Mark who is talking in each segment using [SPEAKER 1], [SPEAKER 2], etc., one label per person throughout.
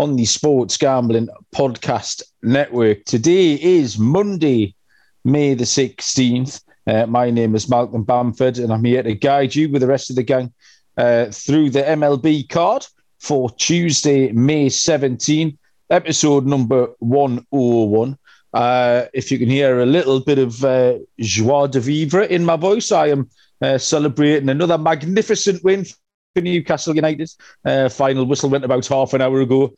[SPEAKER 1] on the Sports Gambling Podcast Network. Today is Monday, May the 16th. Uh, my name is Malcolm Bamford, and I'm here to guide you with the rest of the gang uh, through the MLB card for Tuesday, May 17, episode number 101. Uh, if you can hear a little bit of uh, joie de vivre in my voice, I am uh, celebrating another magnificent win for Newcastle United. Uh, final whistle went about half an hour ago,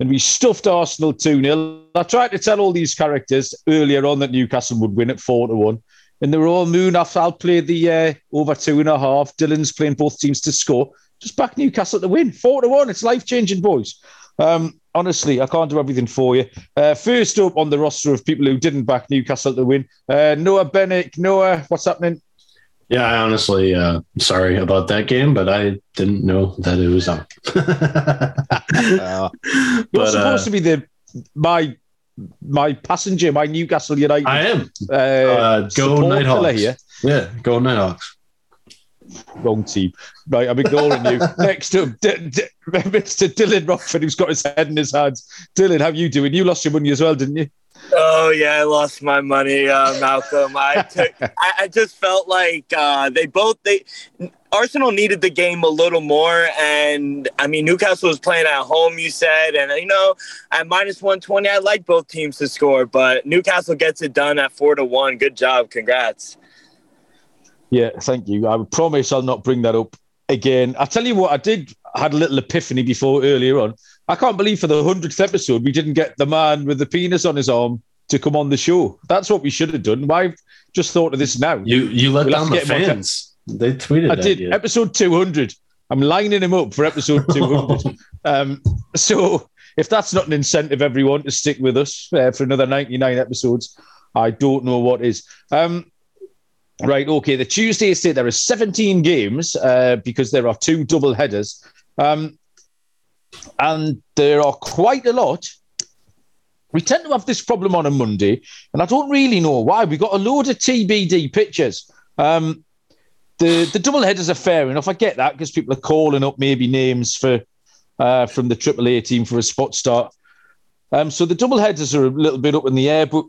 [SPEAKER 1] and we stuffed Arsenal 2 0. I tried to tell all these characters earlier on that Newcastle would win at 4 to 1. And they were all moon after I'll play the uh, over two and a half. Dylan's playing both teams to score. Just back Newcastle to win. 4 to 1. It's life changing, boys. Um, honestly, I can't do everything for you. Uh, first up on the roster of people who didn't back Newcastle to win, uh, Noah Bennett. Noah, what's happening?
[SPEAKER 2] Yeah, I honestly, uh, sorry about that game, but I didn't know that it was on.
[SPEAKER 1] uh, you're supposed uh, to be the my my passenger, my Newcastle United.
[SPEAKER 2] I am. Uh, uh go Nighthawks. Here. Yeah, go Nighthawks.
[SPEAKER 1] Wrong team. Right, I'm ignoring you. Next up, D- D- Mr. Dylan Rockford, who's got his head in his hands. Dylan, how you doing? You lost your money as well, didn't you?
[SPEAKER 3] Oh yeah, I lost my money, uh, Malcolm. I took. I, I, just felt like uh, they both they Arsenal needed the game a little more, and I mean Newcastle was playing at home. You said, and you know at minus one twenty, I like both teams to score, but Newcastle gets it done at four to one. Good job, congrats.
[SPEAKER 1] Yeah, thank you. I promise I'll not bring that up again. I tell you what, I did had a little epiphany before earlier on. I can't believe for the hundredth episode we didn't get the man with the penis on his arm to come on the show. That's what we should have done. I've just thought of this now.
[SPEAKER 2] You you let we'll down the fans. They tweeted.
[SPEAKER 1] I did. You. Episode two hundred. I'm lining him up for episode two hundred. um, so if that's not an incentive, everyone to stick with us uh, for another ninety nine episodes, I don't know what is. Um, right. Okay. The Tuesday state there are seventeen games uh, because there are two double headers. Um, and there are quite a lot. We tend to have this problem on a Monday, and I don't really know why. We got a load of TBD pictures. Um, the the double headers are fair enough. I get that because people are calling up maybe names for uh, from the AAA team for a spot start. Um, so the double headers are a little bit up in the air, but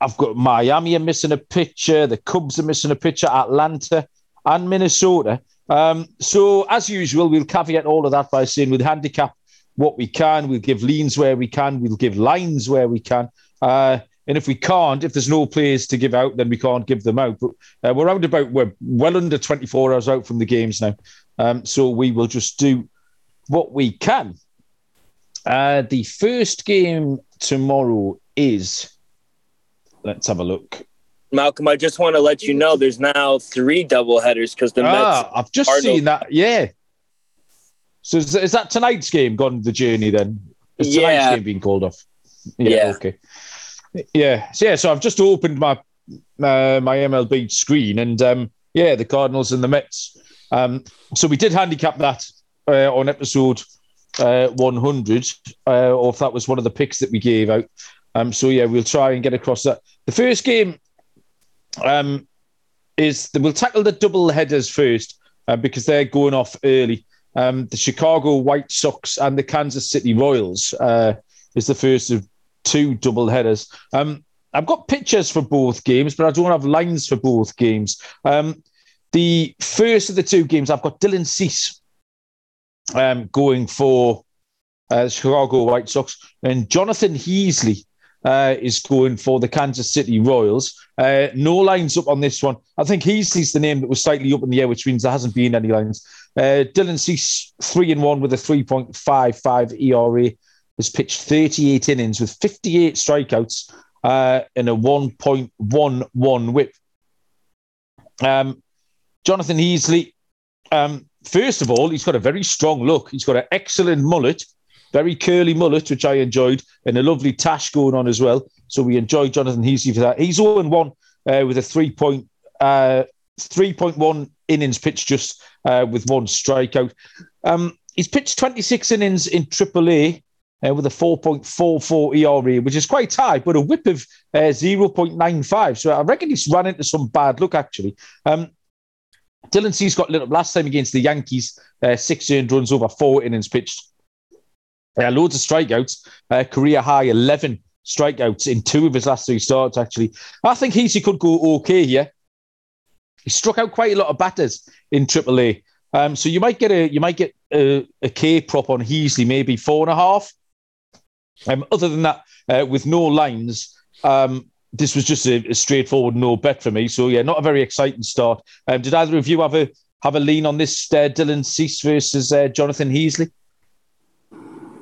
[SPEAKER 1] I've got Miami are missing a picture, the Cubs are missing a picture, Atlanta and Minnesota. Um, so as usual, we'll caveat all of that by saying with handicap what we can. We'll give leans where we can. We'll give lines where we can. Uh, and if we can't, if there's no players to give out, then we can't give them out. But uh, we're around about, we're well under 24 hours out from the games now. Um, so we will just do what we can. Uh, the first game tomorrow is, let's have a look.
[SPEAKER 3] Malcolm, I just want to let you know there's now three double headers because the ah,
[SPEAKER 1] Mets. I've just seen that. Yeah, so is, is, that tonight's game gone the journey then? Is tonight's yeah. game being called off? Yeah, yeah. Okay. Yeah. So yeah. So I've just opened my uh, my MLB screen and um, yeah, the Cardinals and the Mets. Um, so we did handicap that uh, on episode uh, 100, uh, or if that was one of the picks that we gave out. Um, so yeah, we'll try and get across that. The first game um, is the, we'll tackle the double headers first uh, because they're going off early. Um, the Chicago White Sox and the Kansas City Royals uh, is the first of two double headers. Um, I've got pictures for both games, but I don't have lines for both games. Um, the first of the two games, I've got Dylan Cease um, going for uh, Chicago White Sox and Jonathan Heasley uh, is going for the Kansas City Royals. Uh, no lines up on this one. I think Heasley's the name that was slightly up in the air, which means there hasn't been any lines. Uh, Dylan Cease, three and one with a 3.55 ERA, has pitched 38 innings with 58 strikeouts uh, and a 1.11 whip. Um, Jonathan Heasley, um, first of all, he's got a very strong look. He's got an excellent mullet, very curly mullet, which I enjoyed, and a lovely tash going on as well. So we enjoyed Jonathan Heasley for that. He's 0 1 uh, with a 3 point, uh, 3.1 innings pitched just uh, with one strikeout. Um, he's pitched 26 innings in AAA uh, with a 4.44 ERA, which is quite high, but a whip of uh, 0.95. So I reckon he's run into some bad luck, actually. Um, Dylan Cease got lit up last time against the Yankees, uh, six earned runs over four innings pitched. Uh, loads of strikeouts, uh, career high 11 strikeouts in two of his last three starts, actually. I think Heasley could go okay here. He struck out quite a lot of batters in AAA. Um, so you might get a you might get a, a K prop on Heasley, maybe four and a half. Um, other than that, uh, with no lines, um, this was just a, a, straightforward no bet for me. So yeah, not a very exciting start. Um, did either of you have a have a lean on this uh, Dylan Cease versus uh, Jonathan Heasley?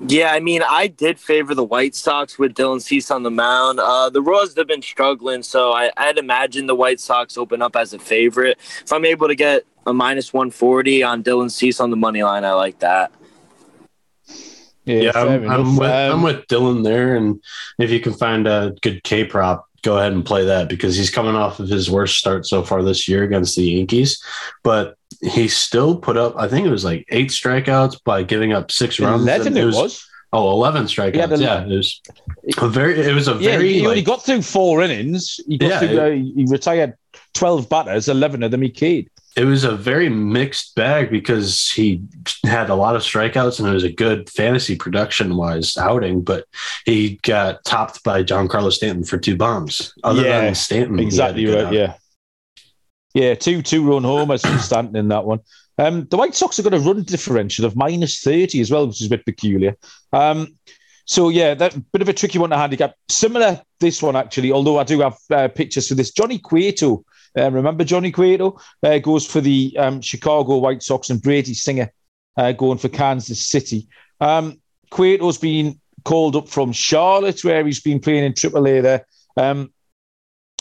[SPEAKER 3] Yeah, I mean, I did favor the White Sox with Dylan Cease on the mound. Uh, the Royals have been struggling, so I, I'd imagine the White Sox open up as a favorite. If I'm able to get a minus 140 on Dylan Cease on the money line, I like that.
[SPEAKER 2] Yeah, yeah I'm, I'm, with, I'm with Dylan there, and if you can find a good K prop, go ahead and play that because he's coming off of his worst start so far this year against the Yankees. But he still put up, I think it was like eight strikeouts by giving up six runs.
[SPEAKER 1] Eleven it was. It was.
[SPEAKER 2] Oh, 11 strikeouts. Yeah, it was a very. It was a
[SPEAKER 1] yeah,
[SPEAKER 2] very.
[SPEAKER 1] He like, only got through four innings. He got yeah, through, uh, he retired 12 batters. 11 of them he keyed
[SPEAKER 2] it was a very mixed bag because he had a lot of strikeouts and it was a good fantasy production wise outing, but he got topped by Giancarlo Stanton for two bombs. Other yeah, than Stanton,
[SPEAKER 1] exactly right. Outing. Yeah, yeah, two two run homers from Stanton in that one. Um, the White Sox have got a run differential of minus thirty as well, which is a bit peculiar. Um, so yeah, that bit of a tricky one to handicap. Similar this one actually, although I do have uh, pictures for this. Johnny Cueto uh, remember Johnny Cueto uh, goes for the um, Chicago White Sox and Brady Singer uh, going for Kansas City. Um, Cueto's been called up from Charlotte, where he's been playing in AAA there. Um,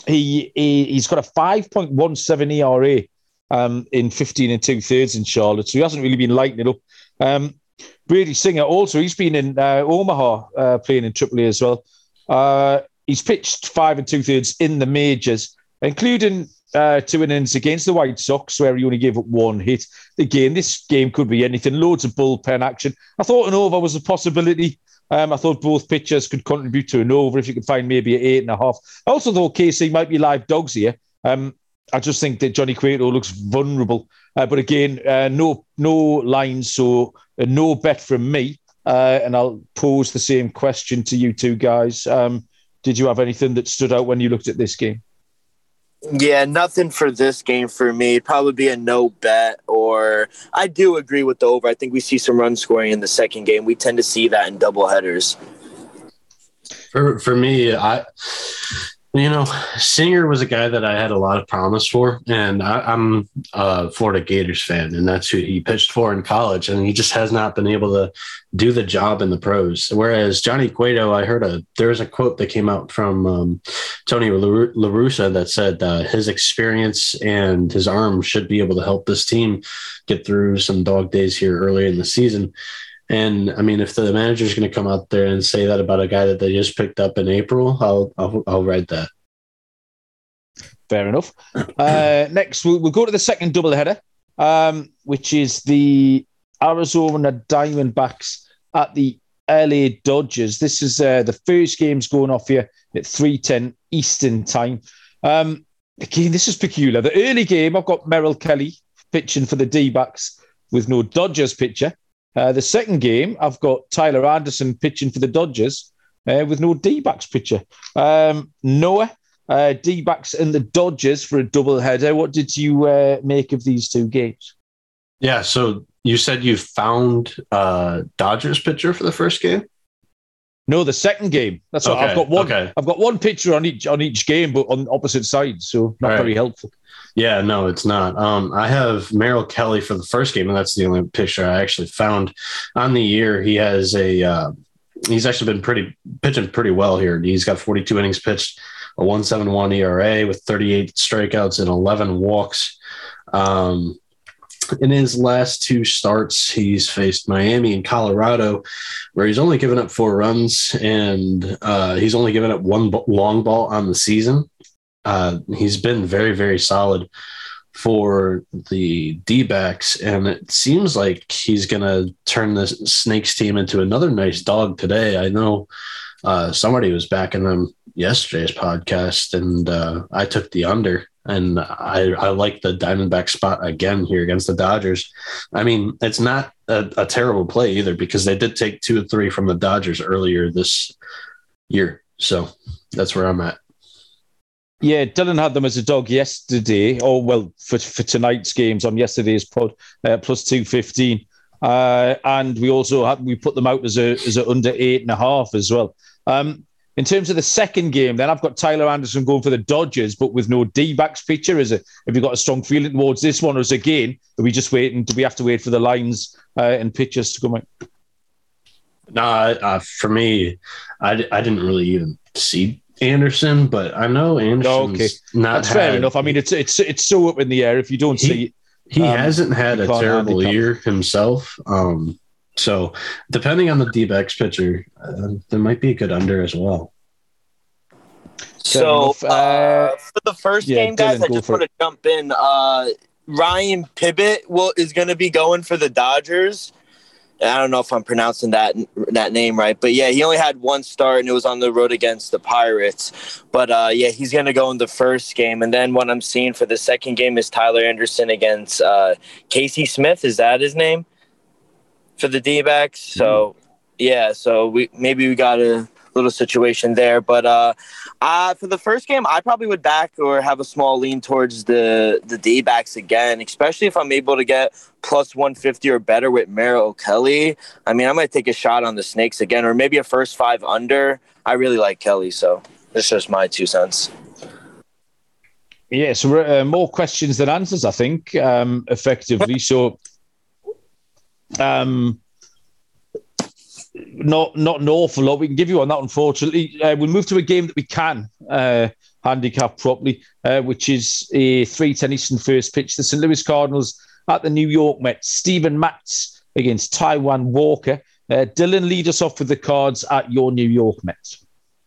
[SPEAKER 1] he, he he's got a 5.17 ERA um, in 15 and two thirds in Charlotte, so he hasn't really been lighting it up. Um, Brady Singer also he's been in uh, Omaha uh, playing in AAA as well. Uh, he's pitched five and two thirds in the majors, including uh, two innings against the White Sox, where he only gave up one hit. Again, this game could be anything. Loads of bullpen action. I thought an over was a possibility. Um, I thought both pitchers could contribute to an over if you could find maybe an eight and a half. I also thought KC might be live dogs here. Um, I just think that Johnny Cueto looks vulnerable. Uh, but again, uh, no no lines, so uh, no bet from me. Uh, and I'll pose the same question to you two guys. Um, did you have anything that stood out when you looked at this game?
[SPEAKER 3] Yeah, nothing for this game for me. Probably be a no bet, or I do agree with the over. I think we see some run scoring in the second game. We tend to see that in double headers.
[SPEAKER 2] For for me, I you know, Singer was a guy that I had a lot of promise for, and I, am a Florida Gators fan, and that's who he pitched for in college, and he just has not been able to do the job in the pros. Whereas Johnny Cueto, I heard a there was a quote that came out from um, Tony La Russa that said uh, his experience and his arm should be able to help this team get through some dog days here early in the season. And I mean, if the manager is going to come out there and say that about a guy that they just picked up in April, I'll I'll, I'll write that.
[SPEAKER 1] Fair enough. Uh, next, we'll, we'll, go to the second doubleheader, um, which is the Arizona Diamondbacks at the LA Dodgers. This is uh, the first game's going off here at 3.10 Eastern time. Um, again, this is peculiar. The early game, I've got Merrill Kelly pitching for the D-backs with no Dodgers pitcher. Uh, the second game, I've got Tyler Anderson pitching for the Dodgers uh, with no D backs pitcher. Um, Noah, uh, D backs and the Dodgers for a double header. What did you uh, make of these two games?
[SPEAKER 2] Yeah, so you said you found uh, Dodgers pitcher for the first game?
[SPEAKER 1] No, the second game. That's what
[SPEAKER 2] Okay,
[SPEAKER 1] I've got one.
[SPEAKER 2] okay.
[SPEAKER 1] I've got one picture on each on each game, but on opposite sides, so not very helpful.
[SPEAKER 2] Yeah, no, it's not. Um, I have Merrill Kelly for the first game, and that's the only picture I actually found on the year. He has a uh, he's actually been pretty pitching pretty well here. He's got 42 innings pitched, a 171 ERA with 38 strikeouts and 11 walks. Um, in his last two starts, he's faced Miami and Colorado, where he's only given up four runs and uh, he's only given up one long ball on the season. Uh, he's been very, very solid for the D backs, and it seems like he's going to turn the Snakes team into another nice dog today. I know uh, somebody was backing them yesterday's podcast, and uh, I took the under. And I, I like the Diamondback spot again here against the Dodgers. I mean, it's not a, a terrible play either because they did take two or three from the Dodgers earlier this year. So that's where I'm at.
[SPEAKER 1] Yeah, Dylan had them as a dog yesterday, or well, for, for tonight's games on yesterday's pod, uh, plus two fifteen, uh, and we also had we put them out as a as a under eight and a half as well. Um, in terms of the second game, then I've got Tyler Anderson going for the Dodgers, but with no D backs pitcher. Is it? Have you got a strong feeling towards this one, or is again? Are we just waiting? Do we have to wait for the lines uh, and pitchers to come out?
[SPEAKER 2] No, uh, for me, I, I didn't really even see Anderson, but I know Anderson's
[SPEAKER 1] okay.
[SPEAKER 2] not.
[SPEAKER 1] That's fair enough. I mean, it's it's it's so up in the air if you don't
[SPEAKER 2] He-
[SPEAKER 1] see.
[SPEAKER 2] He
[SPEAKER 1] Um,
[SPEAKER 2] hasn't had a terrible year himself. Um, so depending on the D-backs pitcher, uh, there might be a good under as well.
[SPEAKER 3] So uh,
[SPEAKER 1] Uh,
[SPEAKER 3] for the first
[SPEAKER 1] yeah,
[SPEAKER 3] game, guys,
[SPEAKER 1] Dylan,
[SPEAKER 3] I just want to jump in. Uh, Ryan Pivot will is going to be going for the Dodgers. I don't know if I'm pronouncing that that name right, but yeah, he only had one start and it was on the road against the Pirates. But uh, yeah, he's going to go in the first game, and then what I'm seeing for the second game is Tyler Anderson against uh, Casey Smith. Is that his name for the D-backs? So yeah, so we maybe we got a little situation there, but uh, uh, for the first game, I probably would back or have a small lean towards the the D backs again, especially if I'm able to get plus 150 or better with Merrill Kelly. I mean, I might take a shot on the Snakes again, or maybe a first five under. I really like Kelly, so that's just my two cents.
[SPEAKER 1] Yeah, so we're, uh, more questions than answers, I think, um, effectively. So, um, not not an awful lot we can give you on that. Unfortunately, uh, we'll move to a game that we can uh, handicap properly, uh, which is a three ten Eastern first pitch. The St. Louis Cardinals at the New York Mets. Stephen Matz against Taijuan Walker. Uh, Dylan, lead us off with the cards at your New York Mets.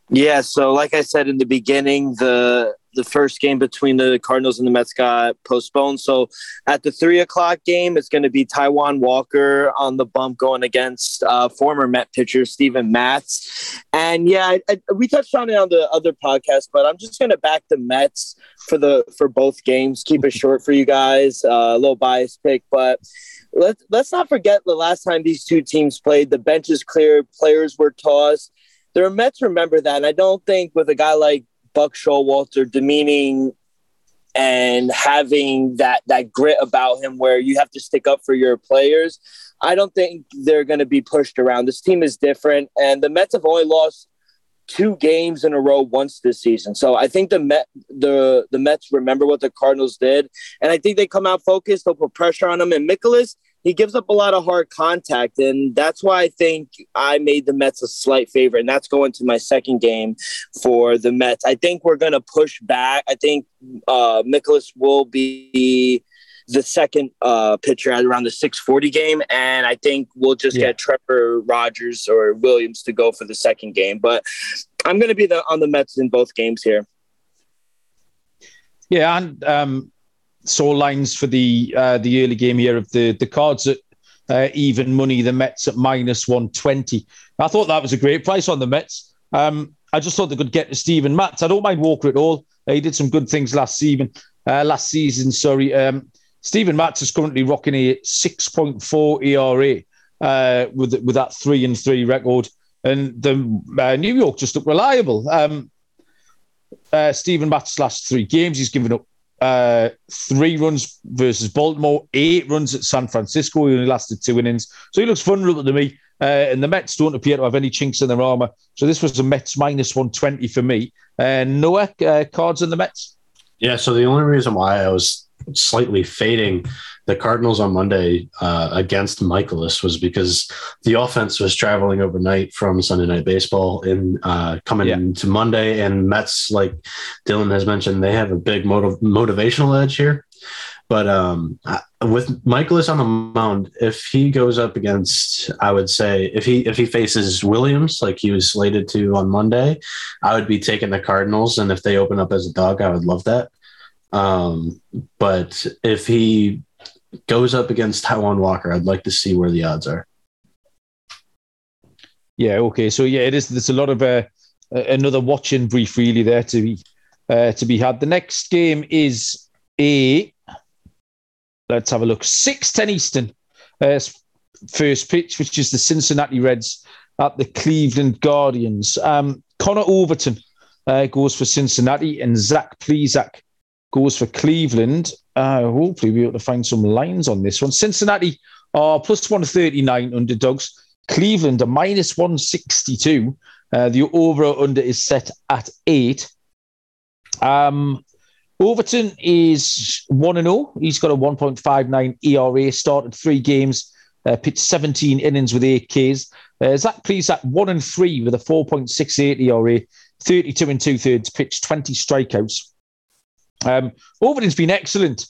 [SPEAKER 3] Yeah, so like I said in the beginning, the the first game between the Cardinals and the Mets got postponed. So at the three o'clock game, it's going to be Taijuan Walker on the bump going against uh, former Met pitcher Stephen Matz. And yeah, I, I, we touched on it on the other podcast, but I'm just going to back the Mets for the for both games. Keep it short for you guys. Uh, a little bias pick, but let's let's not forget the last time these two teams played. The benches cleared, players were tossed The Mets remember that. And I don't think with a guy like Buck Showalter demeaning and having that that grit about him where you have to stick up for your players, I don't think they're going to be pushed around. This team is different, and the Mets have only lost two games in a row once this season. So I think the Met the the Mets remember what the Cardinals did, and I think they come out focused. They'll put pressure on them. And Mikolas, he gives up a lot of hard contact, and that's why I think I made the Mets a slight favorite. And that's going to my second game for the Mets. I think we're going to push back. I think uh, Mikolas will be the second uh, pitcher at around the 640 game. And I think we'll just
[SPEAKER 1] Yeah.
[SPEAKER 3] get Trevor Rogers or Williams to go for the second game. But I'm going to be the, on the Mets in both games here.
[SPEAKER 1] Yeah, and um, saw lines for the uh, the early game here of the the cards at uh, even money, the Mets at minus one twenty. I thought that was a great price on the Mets. Um, I just thought they could get to Stephen Matz. I don't mind Walker at all. Uh, he did some good things last season. Uh, last season, sorry. Um, Stephen Matz is currently rocking a six point four ERA uh, with with that three and three record, and the uh, New York just look reliable. Um, uh, Stephen Matz last three games, he's given up uh, three runs versus Baltimore, eight runs at San Francisco. He only lasted two innings, so he looks vulnerable to me. uh, and the Mets don't appear to have any chinks in their armor. So this was a Mets minus 120 for me. And uh, Noah, uh, cards in the Mets?
[SPEAKER 2] Yeah, so the only reason why I was slightly fading the Cardinals on Monday uh, against Mikolas was because the offense was traveling overnight from Sunday Night Baseball and uh, coming yeah. into Monday. And Mets, like Dylan has mentioned, they have a big motiv- motivational edge here. But um, with Mikolas on the mound, if he goes up against, I would say if he if he faces Williams like he was slated to on Monday, I would be taking the Cardinals. And if they open up as a dog, I would love that. Um, but if he goes up against Taijuan Walker, I'd like to see where the odds are.
[SPEAKER 1] Yeah. Okay. So yeah, it is. There's a lot of uh, another watching brief really there to be uh, to be had. The next game is a. Let's have a look. Six ten Eastern. Uh, first pitch, which is the Cincinnati Reds at the Cleveland Guardians. Um, Connor Overton uh, goes for Cincinnati, and Zach Plesac goes for Cleveland. Uh, hopefully, we'll be able to find some lines on this one. Cincinnati are plus 139 underdogs. Cleveland are minus 162. Uh, the over under is set at eight. Um, Overton is 1 0. He's got a 1.59 ERA, started three games, uh, pitched 17 innings with eight Ks. Uh, Zach Plesac 1 and 3 with a 4.68 ERA, 32 and two thirds, pitched 20 strikeouts. Um, Overton's been excellent.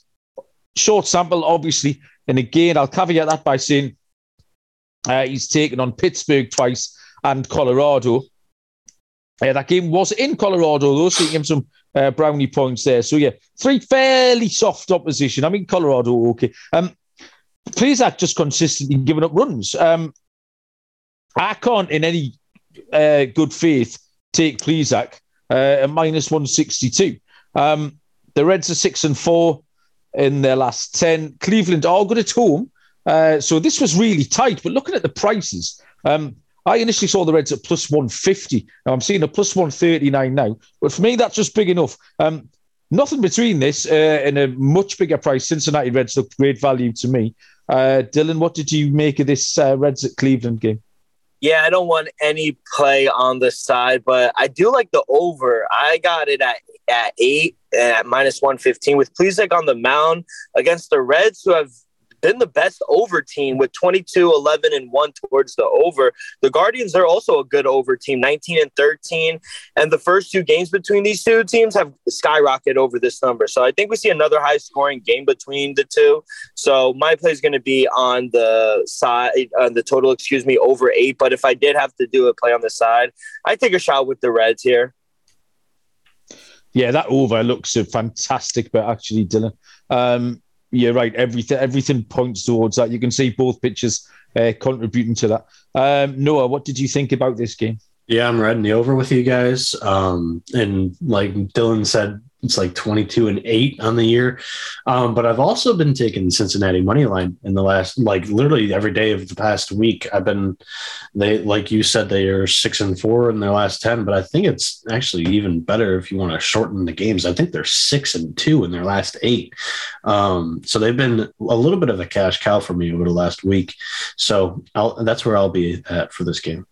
[SPEAKER 1] Short sample, obviously. And again, I'll caveat that by saying uh, he's taken on Pittsburgh twice and Colorado. Uh, that game was in Colorado, though, so he gave some uh, brownie points there. So, yeah, three fairly soft opposition. I mean, Colorado, okay. Um, Plesac just consistently giving up runs. Um, I can't, in any uh, good faith, take Plesac uh, at minus 162. Um, the Reds are six and four in their last 10. Cleveland are good at home. Uh, so this was really tight. But looking at the prices, um, I initially saw the Reds at plus 150. Now I'm seeing a plus 139 now. But for me, that's just big enough. Um, nothing between this uh, and a much bigger price. Cincinnati Reds looked great value to me. Uh, Dylan, what did you make of this uh, Reds at Cleveland game?
[SPEAKER 3] Yeah, I don't want any play on the side, but I do like the over. I got it at at eight at minus 115 with Plesac on the mound against the Reds, who have been the best over team with 22, 11, and 1 towards the over. The Guardians are also a good over team, 19 and 13. And the first two games between these two teams have skyrocketed over this number. So I think we see another high scoring game between the two. So my play is going to be on the side, on the total, excuse me, over eight. But if I did have to do a play on the side, I take a shot with the Reds here
[SPEAKER 1] yeah, that over looks a fantastic but actually, Dylan. Um, you're right. Everything everything points towards that. You can see both pitchers uh, contributing to that. Um, Noah, what did you think about this game?
[SPEAKER 2] Yeah, I'm riding the over with you guys. Um, and like Dylan said, it's like 22 and 8 on the year. Um, but I've also been taking Cincinnati money line in the last, like literally every day of the past week. I've been, they, like you said, they are six and four in their last 10, but I think it's actually even better if you want to shorten the games. I think they're six and two in their last eight. Um, so they've been a little bit of a cash cow for me over the last week. So I'll, that's where I'll be at for this game.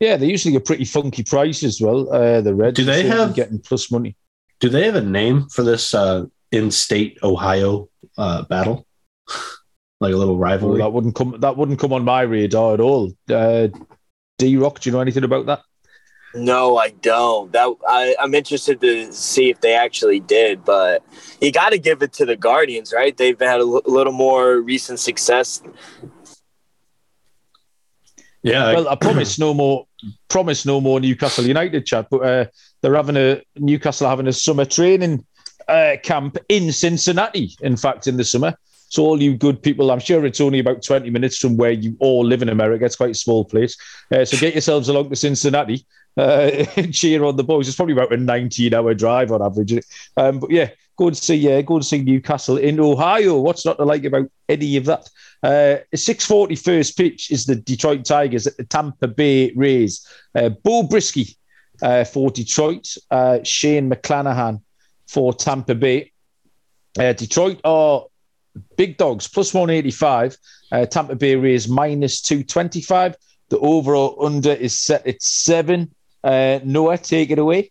[SPEAKER 1] Yeah, they usually get pretty funky price as well. Uh, the Reds.
[SPEAKER 2] Do they have
[SPEAKER 1] getting plus money?
[SPEAKER 2] Do they have a name for this uh, in-state Ohio uh, battle? like a little rivalry.
[SPEAKER 1] that wouldn't come. That wouldn't come on my radar at all. Uh, D Rock, do you know anything about that?
[SPEAKER 3] No, I don't. That I, I'm interested to see if they actually did, but you got to give it to the Guardians, right? They've had a l- little more recent success
[SPEAKER 1] yeah. Well, I promise no more. Promise no more Newcastle United chat, but uh, they're having a Newcastle having a summer training uh, camp in Cincinnati. In fact, in the summer. So all you good people, I'm sure it's only about 20 minutes from where you all live in America. It's quite a small place. Uh, so get yourselves along to Cincinnati uh, cheer on the boys. It's probably about a 19 hour drive on average. Um, but yeah, go and see, yeah, go and see Newcastle in Ohio. What's not to like about any of that? Uh, 640 first pitch is the Detroit Tigers at the Tampa Bay Rays. Uh, Beau Brieske uh, for Detroit, uh, Shane McClanahan for Tampa Bay. Uh, Detroit are big dogs plus 185. Uh, Tampa Bay Rays minus 225. The overall under is set at seven. Uh, Noah, take it away.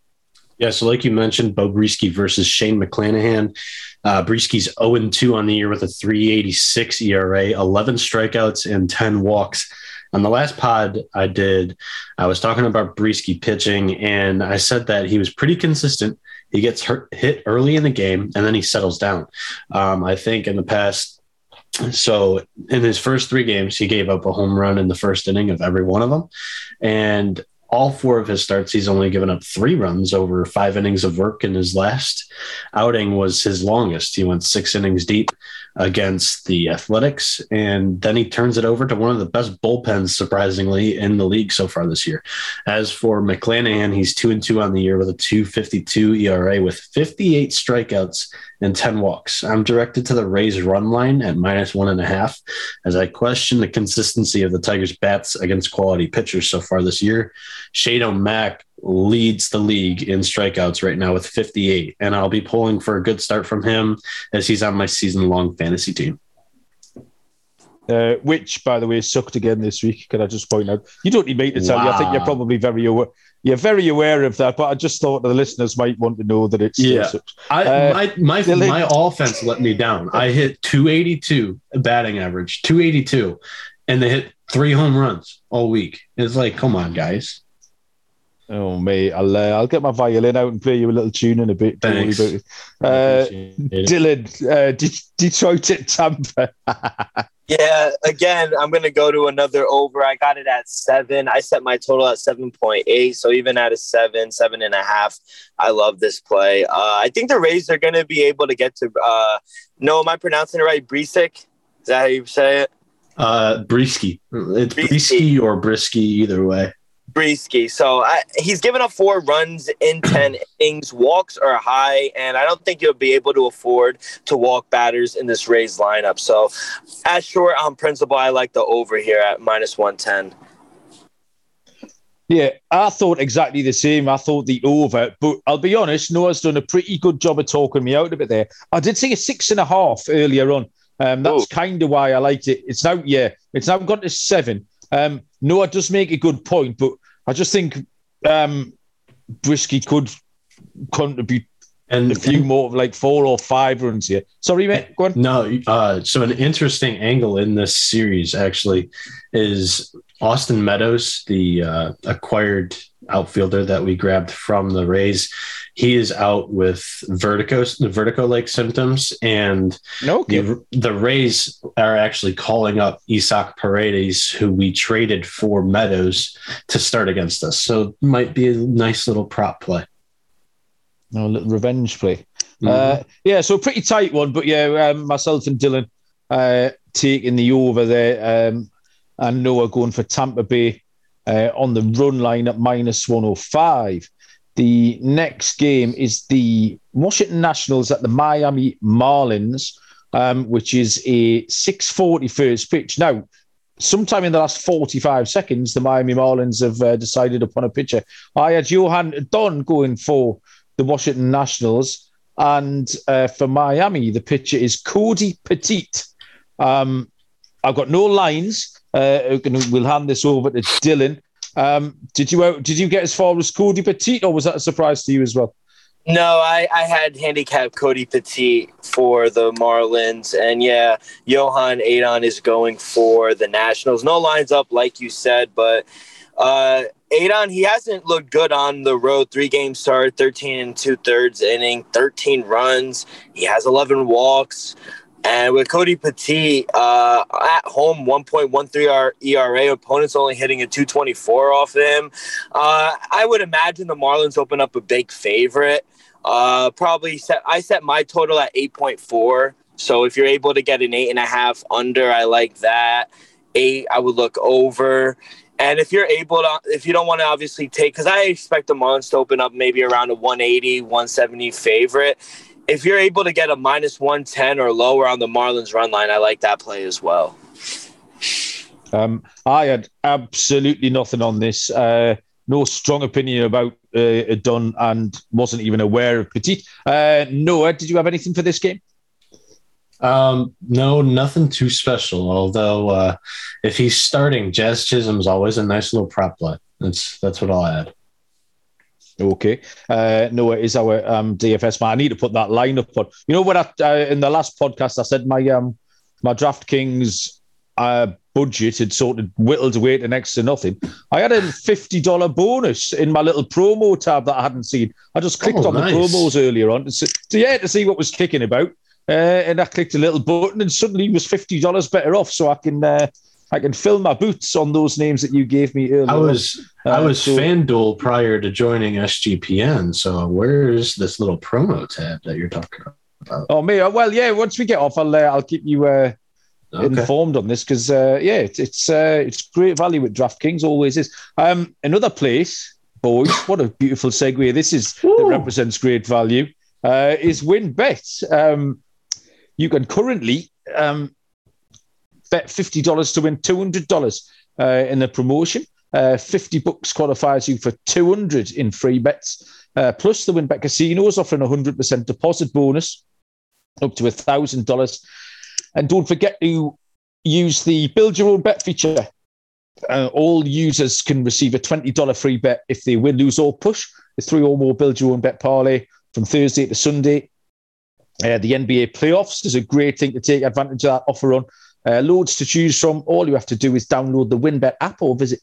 [SPEAKER 2] Yeah, so like you mentioned, Beau Brieske versus Shane McClanahan. Uh, Brieske's 0 2 on the year with a 386 ERA, 11 strikeouts, and 10 walks. On the last pod I did, I was talking about Brieske pitching, and I said that he was pretty consistent. He gets hurt, hit early in the game, and then he settles down. Um, I think in the past, so in his first three games, he gave up a home run in the first inning of every one of them. And all four of his starts, he's only given up three runs over five innings of work. And his last outing was his longest. He went six innings deep against the Athletics, and then he turns it over to one of the best bullpens, surprisingly, in the league so far this year. As for McClanahan, he's two and two on the year with a 252 ERA with 58 strikeouts and 10 walks. I'm directed to the Rays run line at minus one and a half as I question the consistency of the Tigers' bats against quality pitchers so far this year. Shane O'Mac leads the league in strikeouts right now with 58, and I'll be pulling for a good start from him as he's on my season long fantasy team.
[SPEAKER 1] Uh, which, by the way, sucked again this week. Can I just point out? You don't need me to tell wow. you. I think you're probably very aware. You're very aware of that, but I just thought the listeners might want to know that it's
[SPEAKER 2] yeah. I, uh, my my my offense let me down. I hit 282 batting average, 282, and they hit three home runs all week. It's like, come on, guys.
[SPEAKER 1] Oh mate, I'll uh, I'll get my violin out and play you a little tune in a bit.
[SPEAKER 2] Don't Thanks.
[SPEAKER 1] Uh, Dylan, uh, Detroit at Tampa.
[SPEAKER 3] yeah, again, I'm gonna go to another over. I got it at seven. I set my total at seven point eight. So even at a seven, seven and a half, I love this play. Uh, I think the Rays are gonna be able to get to. Uh, no, am I pronouncing it right? Brisic? Is that how you say it?
[SPEAKER 2] Uh, Brieske. It's Brieske or Brisky, either way.
[SPEAKER 3] Brieske. So I, he's given up four runs in 10 innings. Walks are high, and I don't think you'll be able to afford to walk batters in this Rays lineup. So, as short on principle, I like the over here at minus 110.
[SPEAKER 1] Yeah, I thought exactly the same. I thought the over, but I'll be honest, Noah's done a pretty good job of talking me out of it there. I did see a six and a half earlier on. Um, that's kind of why I liked it. It's now, yeah, it's now gone to seven. Um, Noah does make a good point, but I just think um, Brieske could contribute and a few more, like four or five runs here. Sorry, mate. Go on.
[SPEAKER 2] No, uh, so an interesting angle in this series actually is Austin Meadows, the uh, acquired outfielder that we grabbed from the Rays he is out with vertigo, the vertigo like symptoms, and
[SPEAKER 1] okay.
[SPEAKER 2] the, the Rays are actually calling up Isaac Paredes, who we traded for Meadows to start against us. So might be a nice little prop play.
[SPEAKER 1] No, little revenge play. Mm-hmm. Uh, yeah, so pretty tight one, but yeah, um, myself and Dylan uh, taking the over there, um, and Noah going for Tampa Bay uh, on the run line at minus 105. The next game is the Washington Nationals at the Miami Marlins, um, which is a 6:40 first pitch. Now, sometime in the last 45 seconds, the Miami Marlins have uh, decided upon a pitcher. I had Joan Adon going for the Washington Nationals, and uh, for Miami, the pitcher is Cody Poteet. Um, I've got no lines. Uh, we'll hand this over to Dylan. Um, did you uh, did you get as far as Cody Poteet, or was that a surprise to you as well?
[SPEAKER 3] No, I, I had handicapped Cody Poteet for the Marlins. And yeah, Joan Adon is going for the Nationals. No lines up, like you said, but uh, Adon, he hasn't looked good on the road. Three game start, 13 and two thirds inning, 13 runs. He has 11 walks. And with Cody Poteet uh, at home, 1.13 ERA, opponents only hitting a 224 off him. Uh, I would imagine the Marlins open up a big favorite. Uh, probably set, I set my total at 8.4. So if you're able to get an eight and a half under, I like that. Eight, I would look over. And if you're able to, if you don't want to obviously take, because I expect the Marlins to open up maybe around a 180, 170 favorite if you're able to get a minus 110 or lower on the Marlins run line, I like that play as well.
[SPEAKER 1] Um, I had absolutely nothing on this. Uh, no strong opinion about uh, Dunn and wasn't even aware of Poteet. Uh, Noah, did you have anything for this game?
[SPEAKER 2] Um, no, nothing too special. Although, uh, if he's starting, Jazz Chisholm's always a nice little prop play. That's that's what I'll add.
[SPEAKER 1] Okay. Uh, Noah is our um, DFS man. I need to put that lineup on. You know what? I, uh, in the last podcast, I said my um, my DraftKings uh, budget had sort of whittled away to next to nothing. I had a fifty dollar bonus in my little promo tab that I hadn't seen. I just clicked
[SPEAKER 2] Oh,
[SPEAKER 1] on
[SPEAKER 2] nice.
[SPEAKER 1] the promos earlier on to, see, to yeah to see what was kicking about, uh, and I clicked a little button and suddenly it was fifty dollars better off. So I can uh, I can fill my boots on those names that you gave me earlier.
[SPEAKER 2] I was I
[SPEAKER 1] Uh,
[SPEAKER 2] was
[SPEAKER 1] so-
[SPEAKER 2] FanDuel prior to joining SGPN. So where's this little promo tab that you're talking about?
[SPEAKER 1] Oh me, well, yeah. Once we get off, I'll uh, I'll keep you uh,
[SPEAKER 2] Okay.
[SPEAKER 1] informed on this because uh, yeah, it's it's uh, it's great value with DraftKings, always is. Um, another place, boys. What a beautiful segue this is that represents great value. Uh, is WynnBET. Um, you can currently um, bet fifty dollars to win two hundred dollars uh, in the promotion. Uh, Fifty bucks qualifies you for two hundred in free bets. Uh, plus, the WynnBET Casino is offering a hundred percent deposit bonus up to a thousand dollars. And don't forget to use the build your own bet feature. Uh, all users can receive a $20 free bet if they win, lose, or push. The three or more build your own bet parlay from Thursday to Sunday. Uh, the NBA playoffs is a great thing to take advantage of that offer on. Uh, loads to choose from. All you have to do is download the WynnBET app or visit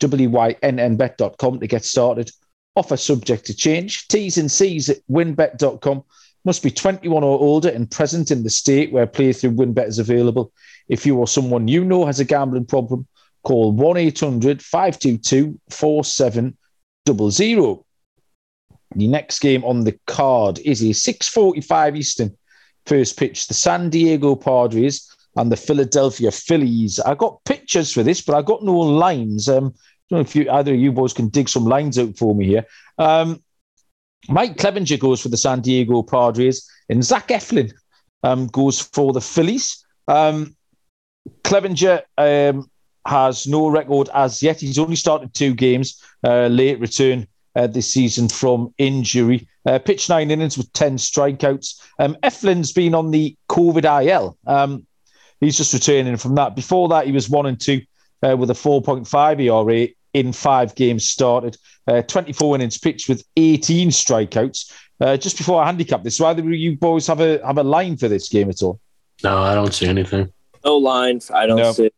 [SPEAKER 1] wynnbet.com to get started. Offer subject to change. T's and C's at wynnbet.com. Must be 21 or older and present in the state where playthrough WynnBET is available. If you or someone you know has a gambling problem, call 1 800 522 4700. The next game on the card is a 6:45 Eastern first pitch. The San Diego Padres and the Philadelphia Phillies. I got pictures for this, but I got no lines. Um, I don't know if you either of you boys can dig some lines out for me here. Um, Mike Clevinger goes for the San Diego Padres, and Zach Eflin um, goes for the Phillies. Um, Clevinger um, has no record as yet. He's only started two games, uh, late return uh, this season from injury. Uh, pitched nine innings with 10 strikeouts. Um, Eflin's been on the COVID IL. Um, he's just returning from that. Before that, he was one and two uh, with a 4.5 ERA in five games started. Uh, 24 innings pitched with 18 strikeouts. Uh, just before I handicap this, so either of you boys have a have a line for this game at all?
[SPEAKER 2] No, I don't see anything.
[SPEAKER 3] No line. I don't
[SPEAKER 1] No.
[SPEAKER 3] see.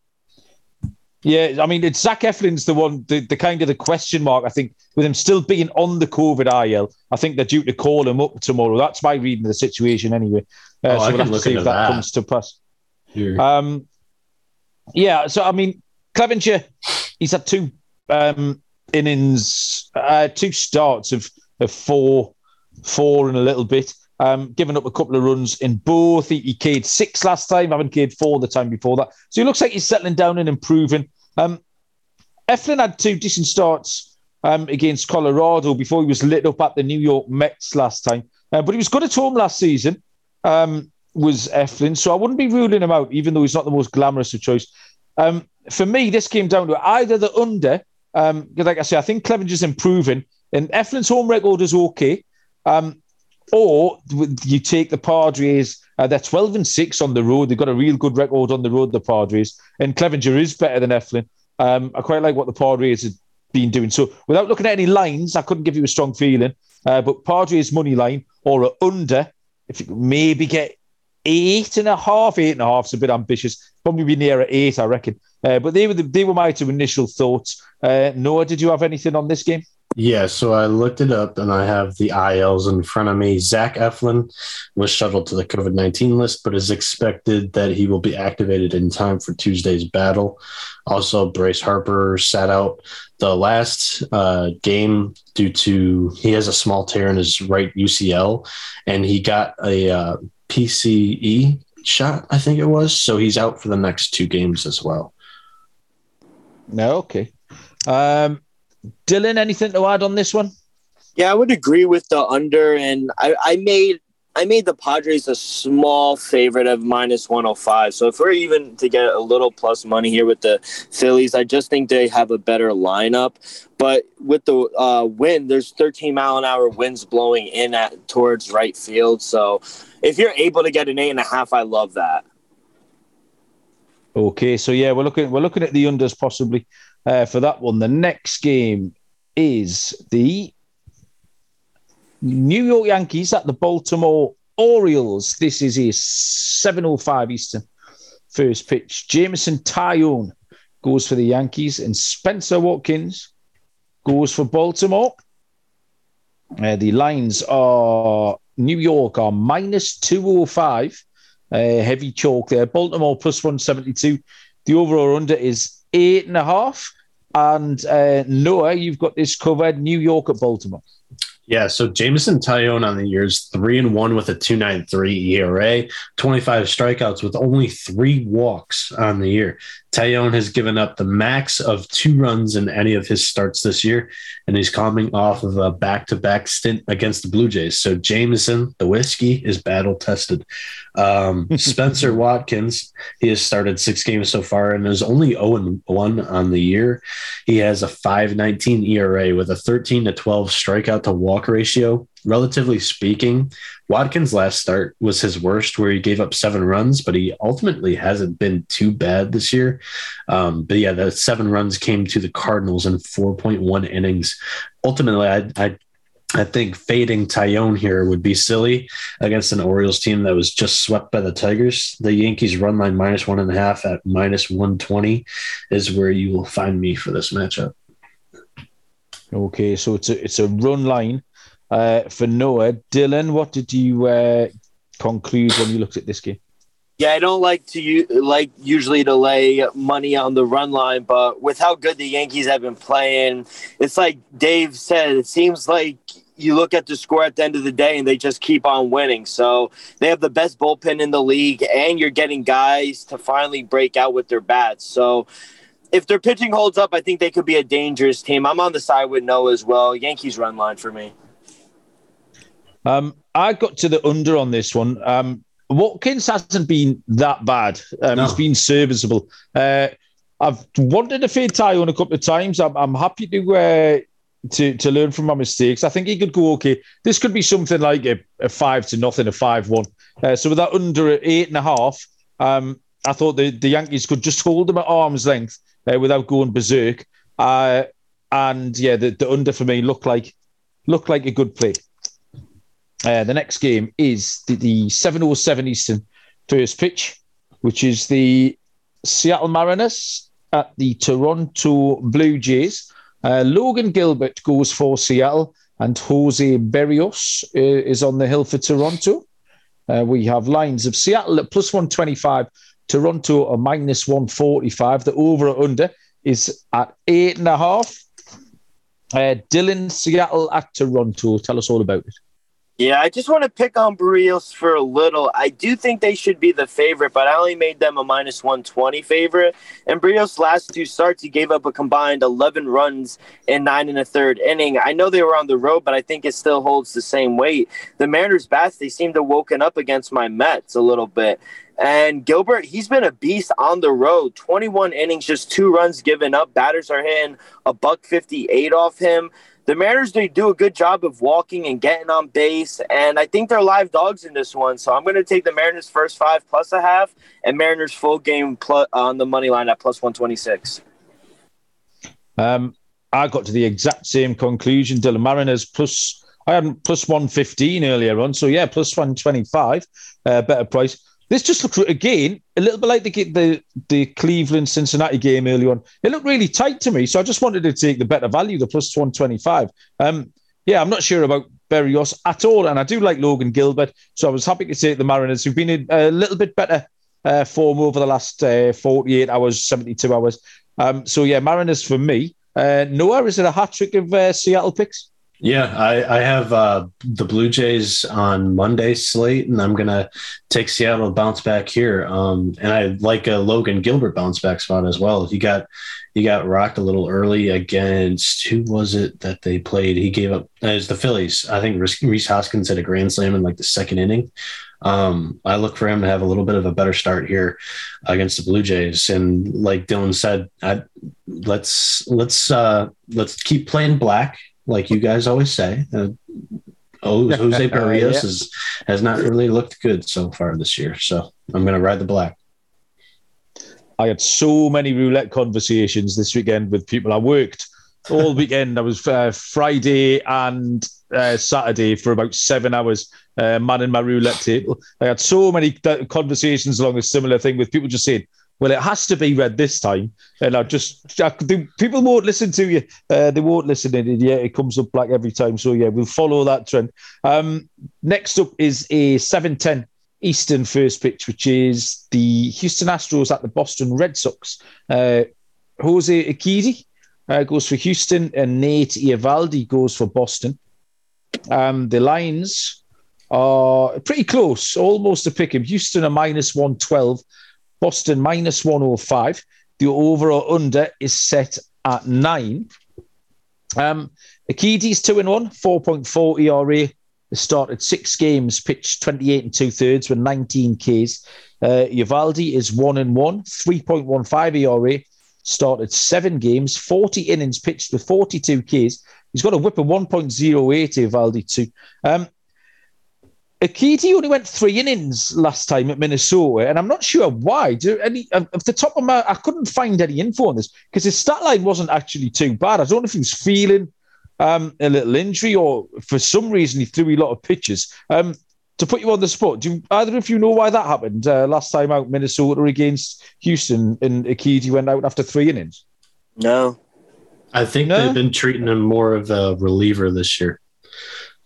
[SPEAKER 1] Yeah, I mean, it's Zach Eflin's the one, the, the kind of the question mark. I think with him still being on the COVID IL, I think they're due to call him up tomorrow. That's my reading of the situation anyway. Uh,
[SPEAKER 2] Oh, I
[SPEAKER 1] so we'll
[SPEAKER 2] can
[SPEAKER 1] have to
[SPEAKER 2] look
[SPEAKER 1] see if that,
[SPEAKER 2] that.
[SPEAKER 1] comes to pass.
[SPEAKER 2] Here.
[SPEAKER 1] Um, yeah, so I mean, Clevinger, he's had two um, innings, uh, two starts of, of four, four and a little bit. Um, given up a couple of runs in both. He, he K'd six last time, haven't K'd four the time before that. So he looks like he's settling down and improving. Um, Eflin had two decent starts um, against Colorado before he was lit up at the New York Mets last time. Uh, but he was good at home last season, um, was Eflin. So I wouldn't be ruling him out, even though he's not the most glamorous of choice. Um, for me, this came down to either the under, um, like I say, I think Clevinger's improving, and Eflin's home record is okay. Um, or you take the Padres, uh, they're 12 and 6 on the road. They've got a real good record on the road, the Padres. And Clevinger is better than Eflin. Um, I quite like what the Padres have been doing. So without looking at any lines, I couldn't give you a strong feeling. Uh, but Padres money line or under, if you maybe get eight and a half, eight and a half is a bit ambitious. Probably be near at eight, I reckon. Uh, but they were the, they were my two initial thoughts. Uh, Noah, did you have anything on this game?
[SPEAKER 2] Yeah, so I looked it up and I have the ILs in front of me. Zach Eflin was shuttled to the COVID 19 list, but is expected that he will be activated in time for Tuesday's battle. Also, Bryce Harper sat out the last uh, game due to he has a small tear in his right UCL and he got a uh, PCE shot, I think it was. So he's out for the next two games as well.
[SPEAKER 1] No, okay. Um, Dylan, anything to add on this one?
[SPEAKER 3] Yeah, I would agree with the under, and I, I made I made the Padres a small favorite of minus one hundred five. So if we're even to get a little plus money here with the Phillies, I just think they have a better lineup. But with the uh, wind, there's 13 mile an hour winds blowing in at towards right field, so if you're able to get an eight and a half, I love that.
[SPEAKER 1] Okay, so yeah, we're looking we're looking at the unders possibly uh, for that one. The next game is the New York Yankees at the Baltimore Orioles. This is a 7:05 Eastern first pitch. Jameson Taillon goes for the Yankees, and Spencer Watkins goes for Baltimore. Uh, the lines are New York are minus 205. Uh, heavy chalk there. Baltimore plus 172. The overall under is eight and a half. And uh, Noah, you've got this covered. New York at Baltimore.
[SPEAKER 2] Yeah, so Jameson Taillon on the year is three and one with a two nine three ERA, twenty five strikeouts with only three walks on the year. Taillon has given up the max of two runs in any of his starts this year, and he's coming off of a back to back stint against the Blue Jays. So Jameson, the whiskey, is battle tested. Um, Spencer Watkins, he has started six games so far and is only 0 and 1 on the year. He has a 5.19 ERA with a 13 to 12 strikeout to walk ratio. Relatively speaking, Watkins' last start was his worst, where he gave up seven runs, but he ultimately hasn't been too bad this year. Um, but yeah, the seven runs came to the Cardinals in 4.1 innings. Ultimately, I, I I think fading Taillon here would be silly against an Orioles team that was just swept by the Tigers. The Yankees run line minus one and a half at minus 120 is where you will find me for this matchup.
[SPEAKER 1] Okay, so it's a, it's a run line uh, for Noah. Dylan, what did you uh, conclude when you looked at this game?
[SPEAKER 3] Yeah, I don't like to like usually to lay money on the run line, but with how good the Yankees have been playing, it's like Dave said. It seems like you look at the score at the end of the day, and they just keep on winning. So they have the best bullpen in the league, and you're getting guys to finally break out with their bats. So if their pitching holds up, I think they could be a dangerous team. I'm on the side with Noah as well. Yankees run line for me.
[SPEAKER 1] Um, I got to the under on this one. Um, Watkins hasn't been that bad. Um, no. He's been serviceable. Uh, I've wanted to fade Taillon a couple of times. I'm, I'm happy to uh, to to learn from my mistakes. I think he could go okay. This could be something like a, a five to nothing, a five one. Uh, so with that under eight and a half, um, I thought the, the Yankees could just hold them at arm's length uh, without going berserk. Uh, and yeah, the, the under for me looked like looked like a good play. Uh, the next game is the, the 707 Eastern first pitch, which is the Seattle Mariners at the Toronto Blue Jays. Uh, Logan Gilbert goes for Seattle, and Jose Berrios uh, is on the hill for Toronto. Uh, we have lines of Seattle at plus 125, Toronto at minus 145. The over or under is at eight and a half. Uh, Dylan, Seattle at Toronto. Tell us all about it.
[SPEAKER 3] Yeah, I just want to pick on Berrios for a little. I do think they should be the favorite, but I only made them a minus 120 favorite. And Berrios' last two starts, he gave up a combined 11 runs in nine and a third inning. I know they were on the road, but I think it still holds the same weight. The Mariners' bats, they seem to woken up against my Mets a little bit. And Gilbert, he's been a beast on the road. 21 innings, just two runs given up. Batters are hitting a buck 58 off him the Mariners they do a good job of walking and getting on base, and I think they're live dogs in this one. So I'm going to take the Mariners first five plus a half, and Mariners full game plus, on the money line at plus one twenty six.
[SPEAKER 1] Um, I got to the exact same conclusion. Dylan Mariners plus I had plus one fifteen earlier on, so yeah, plus one twenty five, uh, better price. This just looks again a little bit like the the, the Cleveland Cincinnati game early on. It looked really tight to me, so I just wanted to take the better value, the plus one twenty five. Um, yeah, I'm not sure about Berrios at all, and I do like Logan Gilbert, so I was happy to take the Mariners, who've been in a little bit better uh, form over the last uh, 48 hours, 72 hours. Um, so yeah, Mariners for me. Uh, Noah, is it a hat trick of uh, Seattle picks?
[SPEAKER 2] Yeah, I, I have uh, the Blue Jays on Monday slate, and I'm gonna take Seattle bounce back here. Um, and I like a Logan Gilbert bounce back spot as well. He got he got rocked a little early against who was it that they played? He gave up as the Phillies. I think Rhys Hoskins had a grand slam in like the second inning. Um, I look for him to have a little bit of a better start here against the Blue Jays. And like Dylan said, I, let's let's uh, let's keep playing black like you guys always say. Uh, Jose Berrios yeah. has, has not really looked good so far this year. So I'm going to ride the black.
[SPEAKER 1] I had so many roulette conversations this weekend with people. I worked all weekend. I was uh, Friday and uh, Saturday for about seven hours uh, manning my roulette table. I had so many th- conversations along a similar thing with people just saying, well, it has to be red this time. And I just, I, people won't listen to you. Uh, they won't listen. And yeah, it comes up black every time. So yeah, we'll follow that trend. Um, next up is a 710 Eastern first pitch, which is the Houston Astros at the Boston Red Sox. Uh, Jose Urquidy uh, goes for Houston and Nate Eovaldi goes for Boston. Um, the lines are pretty close, almost a pick him. Houston are minus 112, Boston minus 105. The overall under is set at nine. Um, Urquidy's two and one, 4.4 ERA. Started six games, pitched 28 and two thirds with 19 Ks. Uh, Eovaldi is one and one, 3.15 ERA. Started seven games, 40 innings pitched with 42 Ks. He's got a whip of 1.08 Eovaldi too. Um, Urquidy only went three innings last time at Minnesota, and I'm not sure why. Do any of the top of my, I couldn't find any info on this because his stat line wasn't actually too bad. I don't know if he was feeling um, a little injury or for some reason he threw a lot of pitches. Um, to put you on the spot, do you, either of you know why that happened uh, last time out Minnesota against Houston and Urquidy went out after three innings?
[SPEAKER 3] No.
[SPEAKER 2] I think no? they've been treating him more of a reliever this year.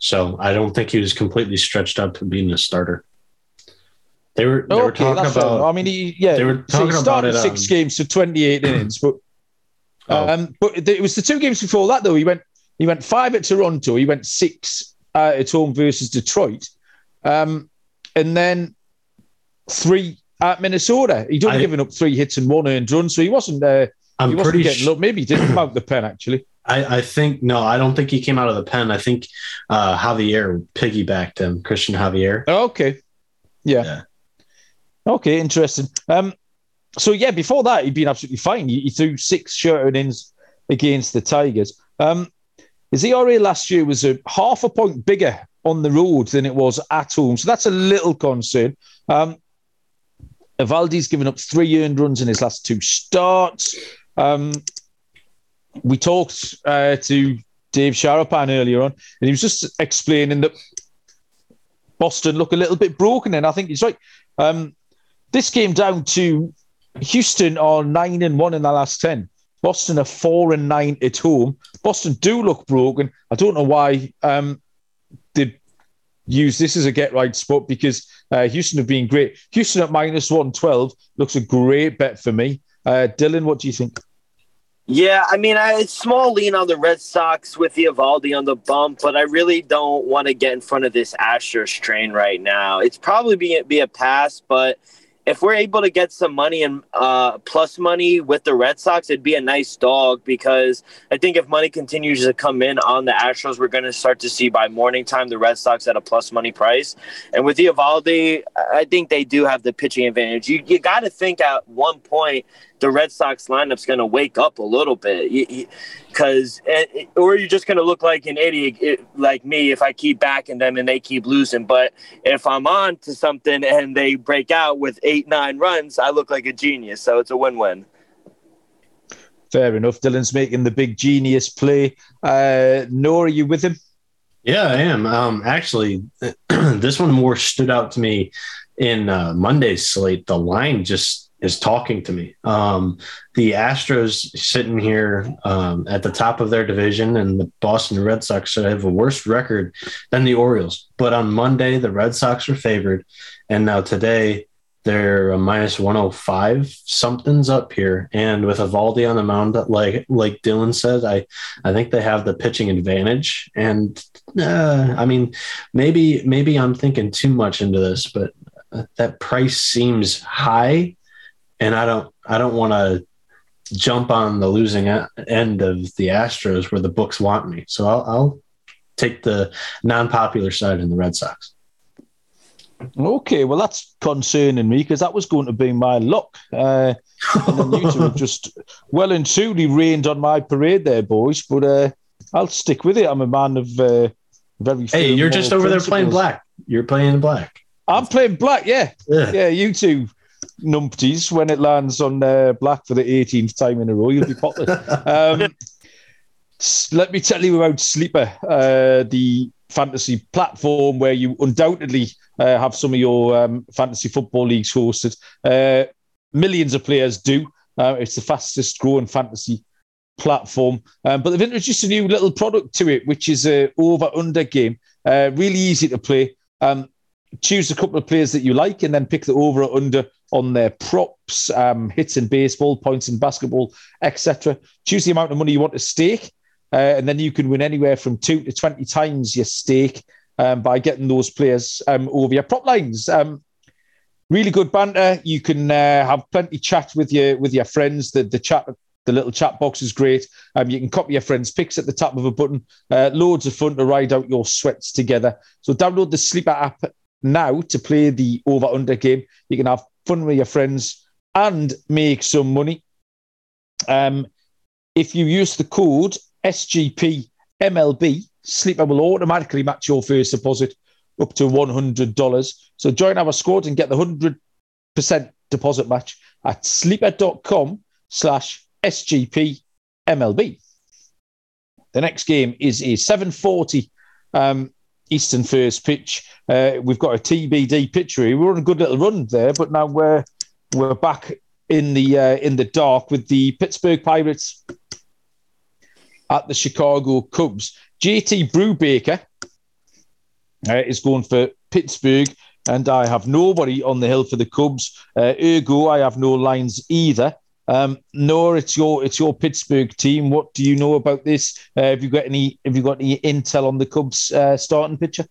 [SPEAKER 2] So I don't think he was completely stretched out to being a starter. They were, they okay, were talking about. Fair.
[SPEAKER 1] I mean, he, yeah, they were talking so he started about it, six um, games to 28 innings, but oh. um, but it was the two games before that though. He went he went five at Toronto. He went six uh, at home versus Detroit, um, and then three at Minnesota. He'd only given up three hits and one earned run, so he wasn't. Uh, I'm he wasn't pretty getting sh- Maybe he didn't mount the pen actually.
[SPEAKER 2] I, I, think no, I don't think he came out of the pen. I think uh, Javier piggybacked him, Christian Javier.
[SPEAKER 1] Okay, yeah. yeah. Okay, interesting. Um, so yeah, before that he'd been absolutely fine. He, he threw six innings against the Tigers. Um, his ERA last year was a half a point bigger on the road than it was at home, so that's a little concern. Um, Eovaldi's given up three earned runs in his last two starts. Um, we talked uh, to Dave Sharapan earlier on, and he was just explaining that Boston look a little bit broken, and I think he's right. Um, this came down to Houston are nine and one in the last ten. Boston are four and nine at home. Boston do look broken. I don't know why um, they use this as a get right spot because uh, Houston have been great. Houston at minus one twelve looks a great bet for me. Uh, Dylan, what do you think?
[SPEAKER 3] Yeah, I mean, I small lean on the Red Sox with the Eovaldi on the bump, but I really don't want to get in front of this Astros train right now. It's probably be be a pass, but if we're able to get some money and uh, plus money with the Red Sox, it'd be a nice dog because I think if money continues to come in on the Astros, we're going to start to see by morning time the Red Sox at a plus money price. And with the Eovaldi, I think they do have the pitching advantage. You, you got to think at one point the Red Sox lineup's going to wake up a little bit because eh, eh, or you're just going to look like an idiot eh, like me if I keep backing them and they keep losing. But if I'm on to something and they break out with eight nine runs, I look like a genius. So it's a win win.
[SPEAKER 1] Fair enough. Dylan's making the big genius play. Uh, Noah, are you with him?
[SPEAKER 2] Yeah, I am. Um, actually, this one more stood out to me in uh, Monday's slate. The line just is talking to me. Um, the Astros sitting here um, at the top of their division, and the Boston Red Sox should have a worse record than the Orioles. But on Monday, the Red Sox were favored, and now today they're a minus 105 something's up here and with Eovaldi on the mound like like dylan said i i think they have the pitching advantage and uh, i mean maybe maybe i'm thinking too much into this but that price seems high and I don't I don't want to jump on the losing end of the Astros where the books want me. So I'll, I'll take the non-popular side in the Red Sox.
[SPEAKER 1] Okay, well that's concerning me because that was going to be my luck. Uh, and then you two have just well and truly rained on my parade there, boys. But uh, I'll stick with it. I'm a man of uh, Very.
[SPEAKER 2] Hey, you're just over there playing black. You're playing black.
[SPEAKER 1] I'm playing black. Yeah,
[SPEAKER 2] Yeah.
[SPEAKER 1] yeah. You two numpties. When it lands on uh, black for the 18th time in a row, you'll be potted. um, let me tell you about Sleeper, uh, the fantasy platform where you undoubtedly uh, have some of your um, fantasy football leagues hosted. Uh, millions of players do. Uh, it's the fastest growing fantasy platform. Um, but they've introduced a new little product to it, which is a over under game. Uh, really easy to play. Um, choose a couple of players that you like and then pick the over or under on their props, um, hits in baseball, points in basketball, etc. Choose the amount of money you want to stake, uh, and then you can win anywhere from two to 20 times your stake um, by getting those players um, over your prop lines. Um, really good banter. You can uh, have plenty chat with your with your friends. The the chat the little chat box is great. Um, you can copy your friends' pics at the tap of a button. Uh, loads of fun to ride out your sweats together. So download the Sleeper app now to play the over under game. You can have fun with your friends and make some money. Um, if you use the code SGP MLB, Sleeper will automatically match your first deposit up to $100. So join our squad and get the 100% deposit match at sleeper.com slash SGP MLB. The next game is a 740 um, Eastern first pitch. Uh, we've got a TBD pitcher here. We're on a good little run there, but now we're we're back in the uh, in the dark with the Pittsburgh Pirates at the Chicago Cubs. JT Brubaker uh, is going for Pittsburgh, and I have nobody on the hill for the Cubs. Uh, ergo, I have no lines either. Um, Noah, it's your it's your Pittsburgh team. What do you know about this? Uh, have you got any Have you got any intel on the Cubs uh, starting pitcher?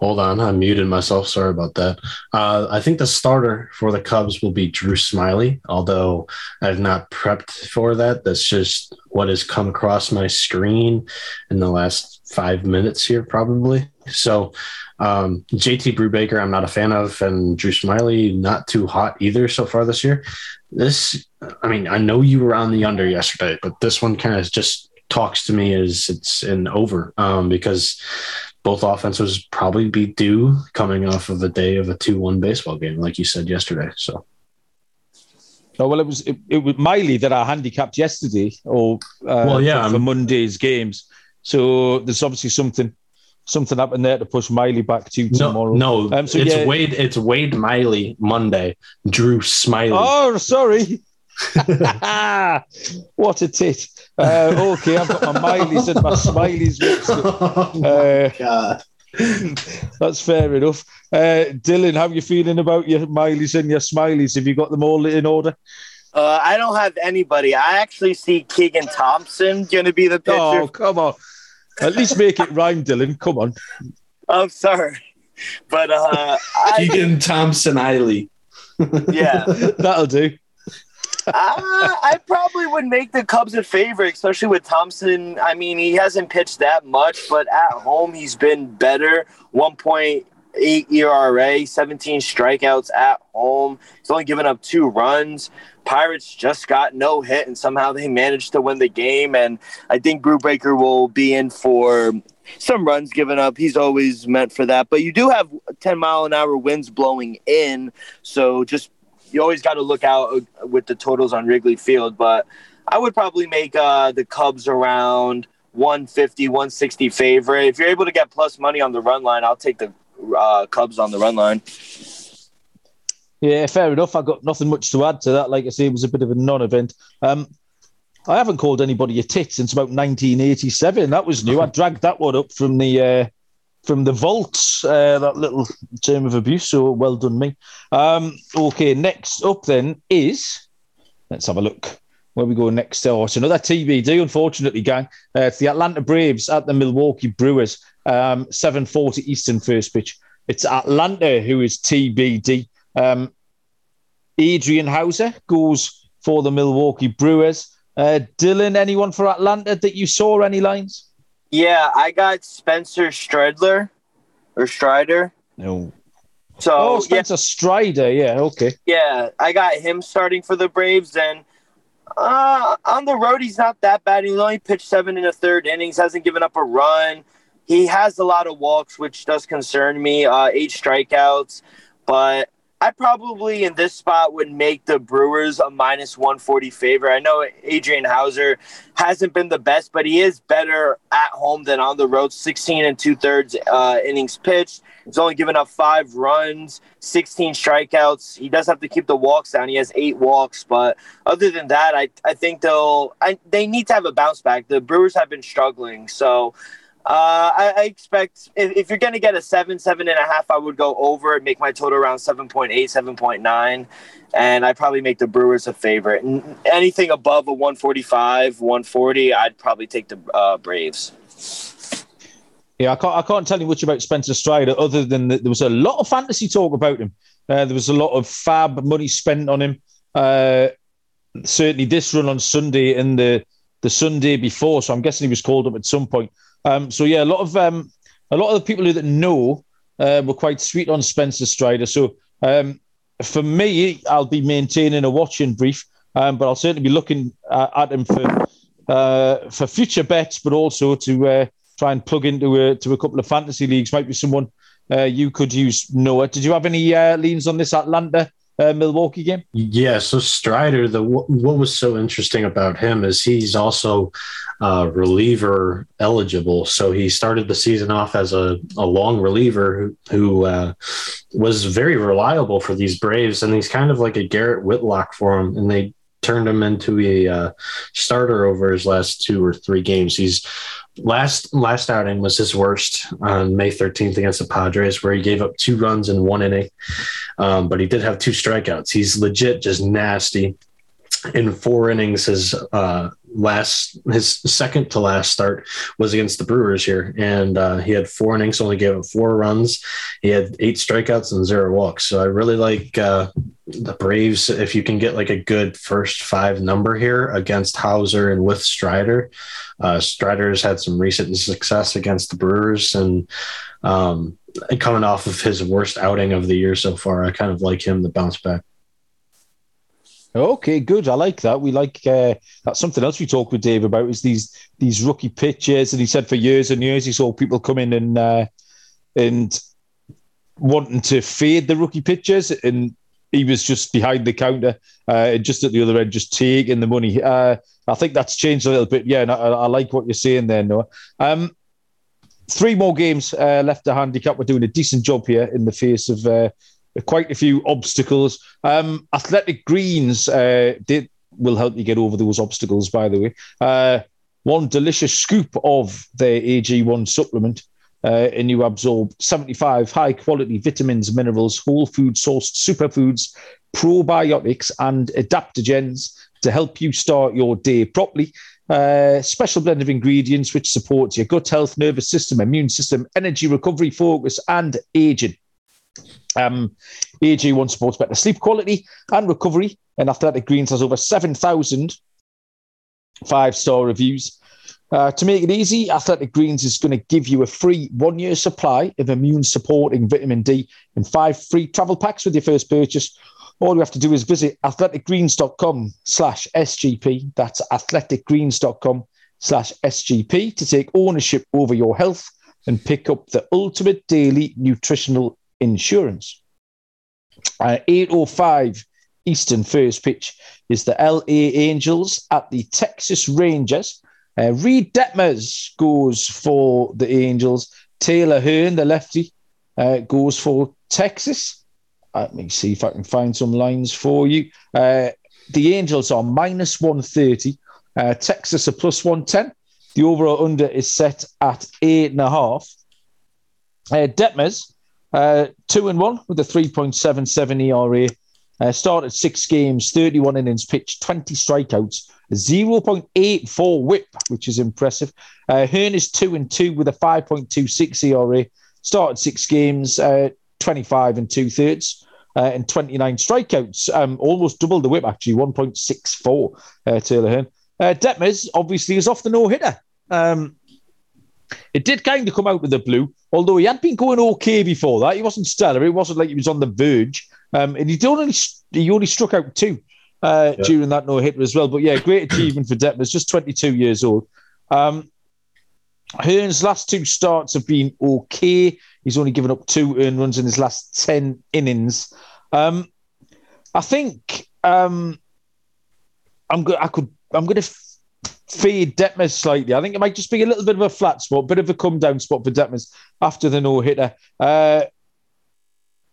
[SPEAKER 2] Hold on, I muted myself. Sorry about that. Uh, I think the starter for the Cubs will be Drew Smyly, although I've not prepped for that. That's just what has come across my screen in the last five minutes here, probably. So, um, JT Brubaker, I'm not a fan of, and Drew Smyly, not too hot either so far this year. This, I mean, I know you were on the under yesterday, but this one kind of just talks to me as it's an over um, because both offenses probably be due coming off of a day of a 2-1 baseball game like you said yesterday so
[SPEAKER 1] Oh well, it was it, it was Miley that I handicapped yesterday, or uh,
[SPEAKER 2] Well, yeah,
[SPEAKER 1] for, for Monday's games. So there's obviously something something happened there to push Miley back to
[SPEAKER 2] no
[SPEAKER 1] tomorrow.
[SPEAKER 2] no
[SPEAKER 1] Um, so
[SPEAKER 2] it's
[SPEAKER 1] yeah-
[SPEAKER 2] wade it's wade miley monday drew smyly
[SPEAKER 1] Oh, sorry. what a tit. Uh, okay, I've got my Mileys and my Smileys mixed up. Uh,
[SPEAKER 2] God.
[SPEAKER 1] that's fair enough. Uh, Dylan, how are you feeling about your Mileys and your Smileys? Have you got them all in order?
[SPEAKER 3] Uh, I don't have anybody. I actually see Keegan Thompson going to be the pitcher.
[SPEAKER 1] Oh, come on. At least make it rhyme, Dylan. Come on.
[SPEAKER 3] I'm sorry, but uh, I,
[SPEAKER 2] keegan thompson eiley
[SPEAKER 3] yeah,
[SPEAKER 1] That'll do.
[SPEAKER 3] I, I probably would make the Cubs a favorite, especially with Thompson. I mean, he hasn't pitched that much, but at home he's been better. 1.8 ERA, 17 strikeouts at home. He's only given up two runs. Pirates just got no hit, and somehow they managed to win the game. And I think Brubaker will be in for some runs given up. He's always meant for that. But you do have 10 mile an hour winds blowing in, so just you always got to look out with the totals on Wrigley Field. But I would probably make uh, the Cubs around 150, 160 favorite. If you're able to get plus money on the run line, I'll take the uh, Cubs on the run line.
[SPEAKER 1] Yeah, fair enough. I got nothing much to add to that. Like I say, it was a bit of a non-event. Um, I haven't called anybody a tit since about 1987. That was new. I dragged that one up from the uh, from the vaults. Uh, that little term of abuse. So well done, me. Um, okay, next up then is let's have a look. Where we go next? Oh, it's another TBD. Unfortunately, gang. Uh, it's the Atlanta Braves at the Milwaukee Brewers. Um, 7:40 Eastern first pitch. It's Atlanta who is TBD. Um, Adrian Houser goes for the Milwaukee Brewers. Uh, Dylan, anyone for Atlanta that you saw? Any lines?
[SPEAKER 3] Yeah, I got Spencer Stridler or Strider.
[SPEAKER 1] No.
[SPEAKER 3] So
[SPEAKER 1] Oh,
[SPEAKER 3] yeah,
[SPEAKER 1] Spencer Strider. Yeah. Okay.
[SPEAKER 3] yeah, I got him starting for the Braves. And Uh, on the road, he's not that bad. He only pitched seven in the third innings, hasn't given up a run. He has a lot of walks, which does concern me. Uh, eight strikeouts, but I probably in this spot would make the Brewers a minus 140 favor. I know Adrian Houser hasn't been the best, but he is better at home than on the road. 16 and two thirds uh, innings pitched. He's only given up five runs, 16 strikeouts. He does have to keep the walks down. He has eight walks, but other than that, I, I think they'll I, they need to have a bounce back. The Brewers have been struggling, so uh, I, I, expect if, if you're going to get a seven, seven and a half, I would go over and make my total around 7.8, 7.9. And I'd probably make the Brewers a favorite. Anything above a 145, 140, I'd probably take the uh, Braves.
[SPEAKER 1] Yeah, I can't, I can't tell you much about Spencer Strider other than that there was a lot of fantasy talk about him. Uh, there was a lot of fab money spent on him. Uh, certainly this run on Sunday and the, the Sunday before. So I'm guessing he was called up at some point. Um, so yeah, a lot of um, a lot of the people who that know uh, were quite sweet on Spencer Strider. So um, for me, I'll be maintaining a watching brief, um, but I'll certainly be looking uh, at him for uh, for future bets, but also to uh, try and plug into a, to a couple of fantasy leagues. Might be someone uh, you could use. Noah, did you have any uh, leans on this Atlanta uh, Milwaukee game?
[SPEAKER 2] Yeah, so Strider, the what was so interesting about him is he's also uh, reliever eligible. So he started the season off as a, a long reliever who, who uh, was very reliable for these Braves, and he's kind of like a Garrett Whitlock for him, and they turned him into a uh, starter over his last two or three games. He's last last outing was his worst on May 13th against the Padres, where he gave up two runs in one inning, um, but he did have two strikeouts. He's legit just nasty in four innings his uh, last his second to last start was against the Brewers here, and uh, he had four innings, only gave up four runs. He had eight strikeouts and zero walks. So I really like uh, the Braves if you can get like a good first five number here against Houser and with Strider. Uh, Strider's had some recent success against the Brewers, and um, coming off of his worst outing of the year so far, I kind of like him to bounce back.
[SPEAKER 1] Okay, good. I like that. We like uh, that's something else we talked with Dave about is these these rookie pitchers, and he said for years and years he saw people come in and uh, and wanting to fade the rookie pitchers, and he was just behind the counter, uh, just at the other end, just taking the money. Uh, I think that's changed a little bit. Yeah, and I, I like what you're saying there, Noah. Um, three more games uh, left to handicap. We're doing a decent job here in the face of uh, quite a few obstacles. Um, Athletic Greens uh, did will help you get over those obstacles. By the way, uh, one delicious scoop of their AG1 supplement. Uh, and you absorb 75 high quality vitamins, minerals, whole food sourced superfoods, probiotics, and adaptogens to help you start your day properly. Uh, special blend of ingredients which supports your gut health, nervous system, immune system, energy recovery, focus, and aging. Um, AG1 supports better sleep quality and recovery, and Athletic Greens has over 7,000 five star reviews. Uh, to make it easy, Athletic Greens is going to give you a free one year supply of immune supporting vitamin D and five free travel packs with your first purchase. All you have to do is visit athleticgreens.com slash SGP. That's athleticgreens.com slash SGP to take ownership over your health and pick up the ultimate daily nutritional insurance. Uh, 8.05 Eastern first pitch is the LA Angels at the Texas Rangers. Uh, Reid Detmers goes for the Angels. Taylor Hearn, the lefty, uh, goes for Texas. Let me see if I can find some lines for you. Uh, the Angels are minus 130. Uh, Texas are plus 110. The overall under is set at eight and a half. Uh, Detmers uh, two and one with a 3.77 ERA. Uh, started six games, 31 innings pitched, 20 strikeouts, 0.84 whip, which is impressive. Uh, Hearn is two and two with a 5.26 ERA. Started six games, uh, 25 and two thirds. Uh, and 29 strikeouts, um, almost double the whip, actually, 1.64 uh, Taylor Hearn. Uh, Detmers obviously is off the no hitter. Um, it did kind of come out with the blue, although he had been going okay before that. He wasn't stellar. It wasn't like he was on the verge. Um, and he only he only struck out two. uh,
[SPEAKER 2] Yeah.
[SPEAKER 1] during that no hitter as well. But yeah, great achievement for Detmers, just 22 years old. Um, Hearn's last two starts have been okay. He's only given up two earned runs in his last 10 innings. Um, I think um, I'm go- I could I'm going to f- fade Detmers slightly. I think it might just be a little bit of a flat spot, a bit of a come down spot for Detmers after the no hitter. Uh,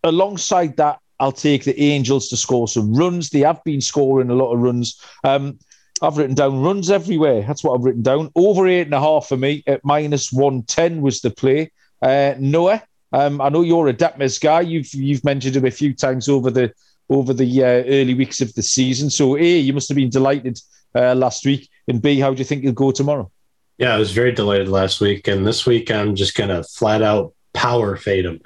[SPEAKER 1] alongside that, I'll take the Angels to score some runs. They have been scoring a lot of runs. Um, I've written down runs everywhere. That's what I've written down. Over eight and a half for me at minus 110 was the play. Uh, Noah, um, I know you're a Detmers guy. You've you've mentioned him a few times over the over the uh, early weeks of the season. So, A, you must have been delighted uh, last week. And B, how do you think he'll go tomorrow?
[SPEAKER 2] Yeah, I was very delighted last week, and this week I'm just gonna flat out power fade him.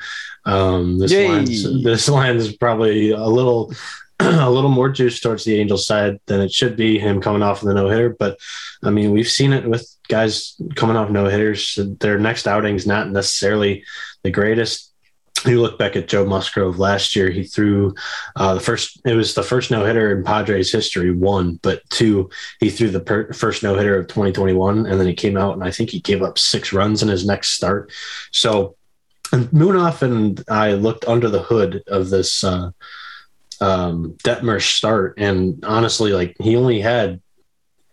[SPEAKER 2] Um, this
[SPEAKER 1] Yay.
[SPEAKER 2] line's this line is probably a little a little more juice towards the Angels side than it should be. Him coming off of the no hitter, but I mean we've seen it with guys coming off no hitters. Their next outing's not necessarily the greatest. You look back at Joe Musgrove last year. He threw uh, the first. It was the first no hitter in Padres history. One, but two, he threw the per- first no hitter of 2021, and then he came out and I think he gave up six runs in his next start. So, and Moonoff and I looked under the hood of this uh, um, Detmer start, and honestly, like he only had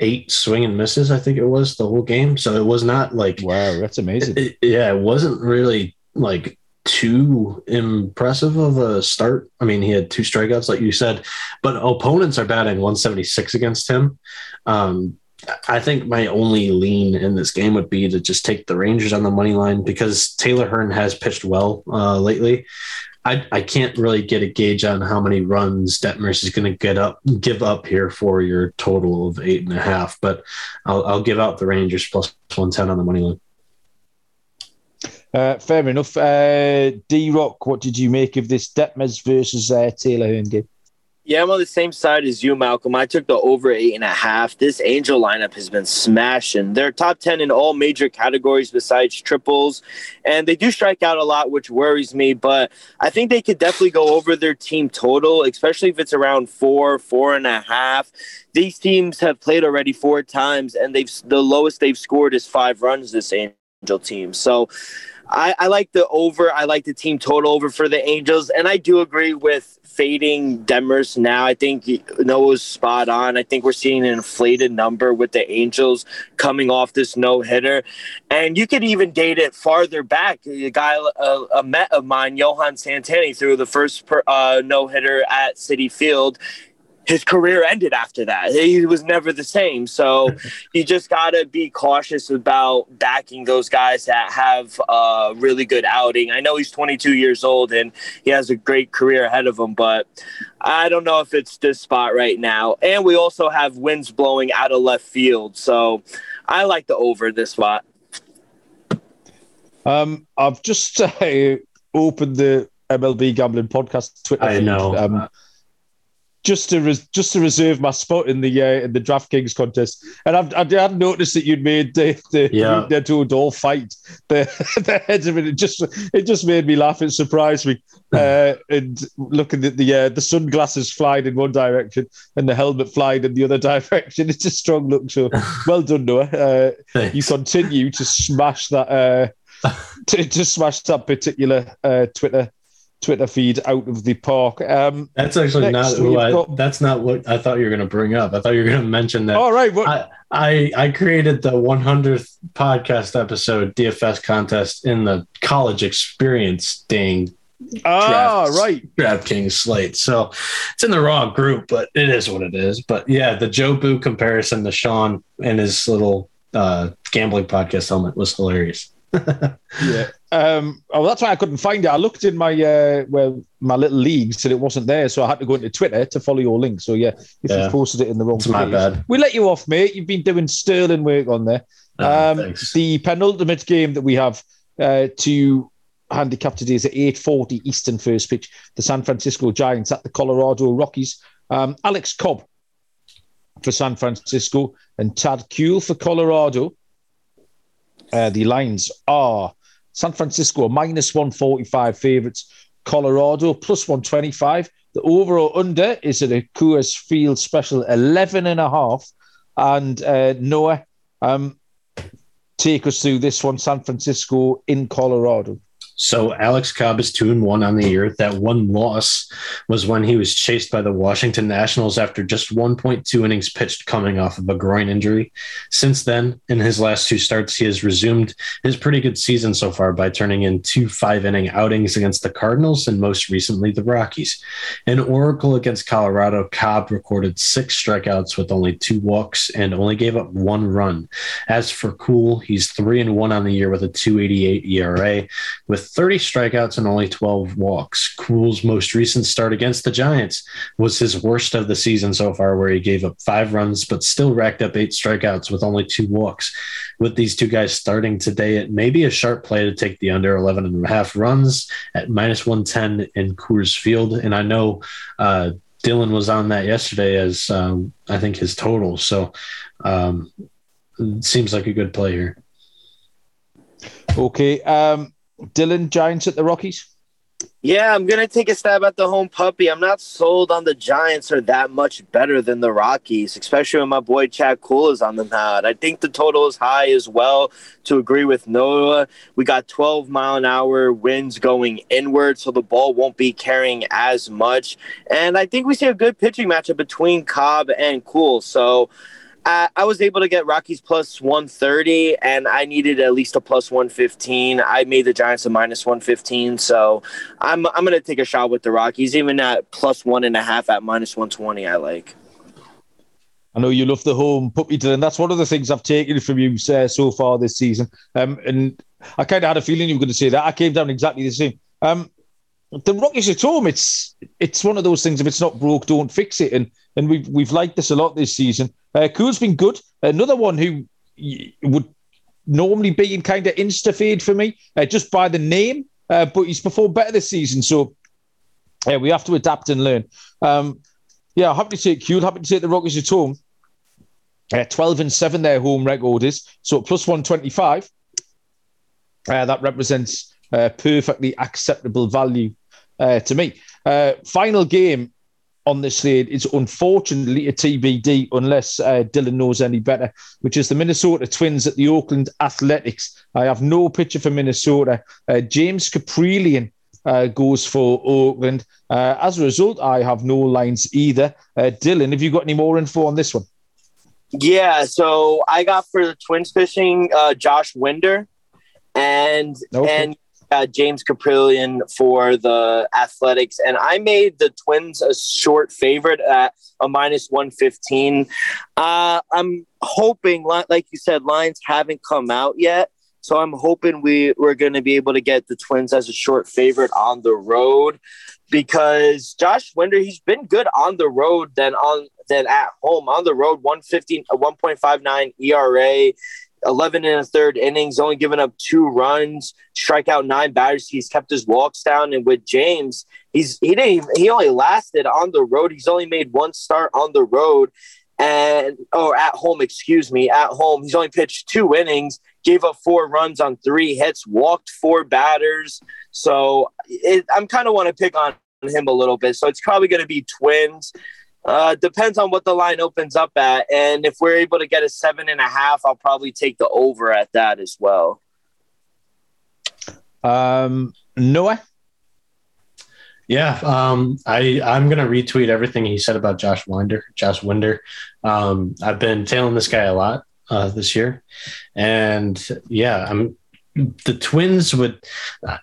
[SPEAKER 2] eight swing and misses. I think it was the whole game. So it was not like
[SPEAKER 1] Wow, that's amazing.
[SPEAKER 2] it- yeah, it wasn't really like too impressive of a start. I mean, he had two strikeouts, like you said, but opponents are batting 176 against him. Um, I think my only lean in this game would be to just take the Rangers on the money line because Taylor Hearn has pitched well uh, lately. I, I can't really get a gauge on how many runs Detmers is going to get up, give up here for your total of eight and a half, but I'll, I'll give out the Rangers plus 110 on the money line.
[SPEAKER 1] Uh, fair enough. Uh, D Rock, what did you make of this Detmers versus uh, Taylor Hearn game?
[SPEAKER 3] Yeah, I'm on the same side as you, Malcolm. I took the over eight and a half. This Angel lineup has been smashing. They're top 10 in all major categories besides triples, and they do strike out a lot, which worries me. But I think they could definitely go over their team total, especially if it's around four, four and a half. These teams have played already four times, and they've the lowest they've scored is five runs. This Angel team, so. I, I like the over. I like the team total over for the Angels, and I do agree with fading Demers now. I think Noah's spot on. I think we're seeing an inflated number with the Angels coming off this no hitter, and you could even date it farther back. A guy, a, a Met of mine, Johan Santana, threw the first uh, no hitter at Citi Field his career ended after that. He was never the same. So you just got to be cautious about backing those guys that have a really good outing. I know he's 22 years old and he has a great career ahead of him, but I don't know if it's this spot right now. And we also have winds blowing out of left field. So I like the over this spot.
[SPEAKER 1] Um, I've just uh, opened the MLB Gambling Podcast Twitter.
[SPEAKER 2] I
[SPEAKER 1] feed,
[SPEAKER 2] know.
[SPEAKER 1] Um, just to res- just to reserve my spot in the uh, in the DraftKings contest, and I've, I hadn't noticed that you'd made the the
[SPEAKER 2] Yeah.
[SPEAKER 1] the two all fight the the heads of it. It just it just made me laugh. It surprised me. Uh, and looking at the uh, the sunglasses flying in one direction and the helmet flying in the other direction, it's a strong look. So well done, Noah. Uh, you continue to smash that uh, to, to smash that particular uh, Twitter Twitter feed out of the park. Um,
[SPEAKER 2] That's actually not who I.
[SPEAKER 1] got-
[SPEAKER 2] That's not what I thought you were going to bring up. I thought you were going to mention that.
[SPEAKER 1] all right, what,
[SPEAKER 2] I, I I created the 100th podcast episode DFS contest in the college experience dang
[SPEAKER 1] ah,
[SPEAKER 2] drafts.
[SPEAKER 1] right.
[SPEAKER 2] DraftKings slate. So it's in the wrong group, but it is what it is. But yeah, the Joe Boo comparison to Sean and his little uh, gambling podcast helmet was hilarious.
[SPEAKER 1] Yeah. Um, oh, that's why I couldn't find it. I looked in my uh, well, my little leagues and it wasn't there, so I had to go into Twitter to follow your link. So yeah, if
[SPEAKER 2] Yeah.
[SPEAKER 1] you posted it in the wrong
[SPEAKER 2] It's my
[SPEAKER 1] place,
[SPEAKER 2] bad.
[SPEAKER 1] we let you off, mate. You've been doing sterling work on there.
[SPEAKER 2] Uh,
[SPEAKER 1] Um, the penultimate game that we have uh, to handicap today is at 8.40 Eastern first pitch. The San Francisco Giants at the Colorado Rockies. Um, Alex Cobb for San Francisco and Chad Kuhl for Colorado. Uh, the lines are San Francisco minus 145 favourites Colorado, plus 125. The overall under is at a Coors Field special 11 and a half. And uh, Noah, um, take us through this one San Francisco in Colorado.
[SPEAKER 2] So Alex Cobb is two and one on the year. That one loss was when he was chased by the Washington Nationals after just 1.2 innings pitched coming off of a groin injury. Since then, in his last two starts, he has resumed his pretty good season so far by turning in two five inning outings against the Cardinals and most recently the Rockies. In Oracle against Colorado, Cobb recorded six strikeouts with only two walks and only gave up one run. As for Kuhl, he's three and one on the year with a 288 ERA with 30 strikeouts and only 12 walks. Kuhl's most recent start against the Giants was his worst of the season so far, where he gave up five runs, but still racked up eight strikeouts with only two walks. With these two guys starting today, it may be a sharp play to take the under 11 and a half runs at minus 110 in Coors Field. And I know uh, Dylan was on that yesterday as um, I think his total. So um, seems like a good play here.
[SPEAKER 1] Okay. Um, Dylan, Giants at the Rockies?
[SPEAKER 3] Yeah, I'm gonna take a stab at the home puppy. I'm not sold on the Giants are that much better than the Rockies, especially when my boy Chad Kuhl is on the mound. I think the total is high as well. To agree with Noah, we got 12 mile an hour winds going inward, so the ball won't be carrying as much. And I think we see a good pitching matchup between Cobb and Kuhl. So I, I was able to get Rockies plus 130, and I needed at least a plus 115. I made the Giants a minus 115, so I'm I'm gonna take a shot with the Rockies, even at plus one and a half at minus 120. I like.
[SPEAKER 1] I know you love the home puppy, and that's one of the things I've taken from you uh, so far this season. Um, and I kind of had a feeling you were going to say that. I came down exactly the same. Um, the Rockies at home, it's it's one of those things. If it's not broke, don't fix it. And and we've we've liked this a lot this season. Uh, Kuhl's been good. Another one who would normally be in kind of insta fade for me, uh, just by the name, uh, but he's performed better this season. So yeah, we have to adapt and learn. Um, yeah, happy to take Kuhl. Happy to take the Rockies at home. Uh, 12 and 7 their home record is. So plus 125. Uh, that represents uh, perfectly acceptable value uh, to me. Uh, final game on this slate is unfortunately a TBD unless uh, Dylan knows any better, which is the Minnesota Twins at the Oakland Athletics. I have no picture for Minnesota. Uh, James Kaprielian uh, goes for Oakland. Uh, as a result, I have no lines either. Uh, Dylan, have you got any more info on this one?
[SPEAKER 3] Yeah, so I got for the Twins fishing uh, Josh Winder and okay. and uh, James Kaprielian for the Athletics, and I made the Twins a short favorite at a minus one fifteen. Uh, I'm hoping, like you said, lines haven't come out yet, so I'm hoping we we're going to be able to get the Twins as a short favorite on the road because Josh Winder he's been good on the road than on than at home on the road 115 1.59 ERA 11 and a third innings, only giving up two runs, strike out nine batters. He's kept his walks down. And with James, he's he didn't even, he only lasted on the road. He's only made one start on the road and or at home, excuse me, at home. He's only pitched two innings, gave up four runs on three hits, walked four batters. So it, I'm kind of want to pick on him a little bit. So it's probably going to be Twins. Uh, depends on what the line opens up at, and if we're able to get a seven and a half, I'll probably take the over at that as well.
[SPEAKER 1] Um, Noah.
[SPEAKER 2] Yeah, um, I I'm gonna retweet everything he said about Josh Winder. Josh Winder. Um, I've been tailing this guy a lot uh, this year, and yeah, I'm the Twins would.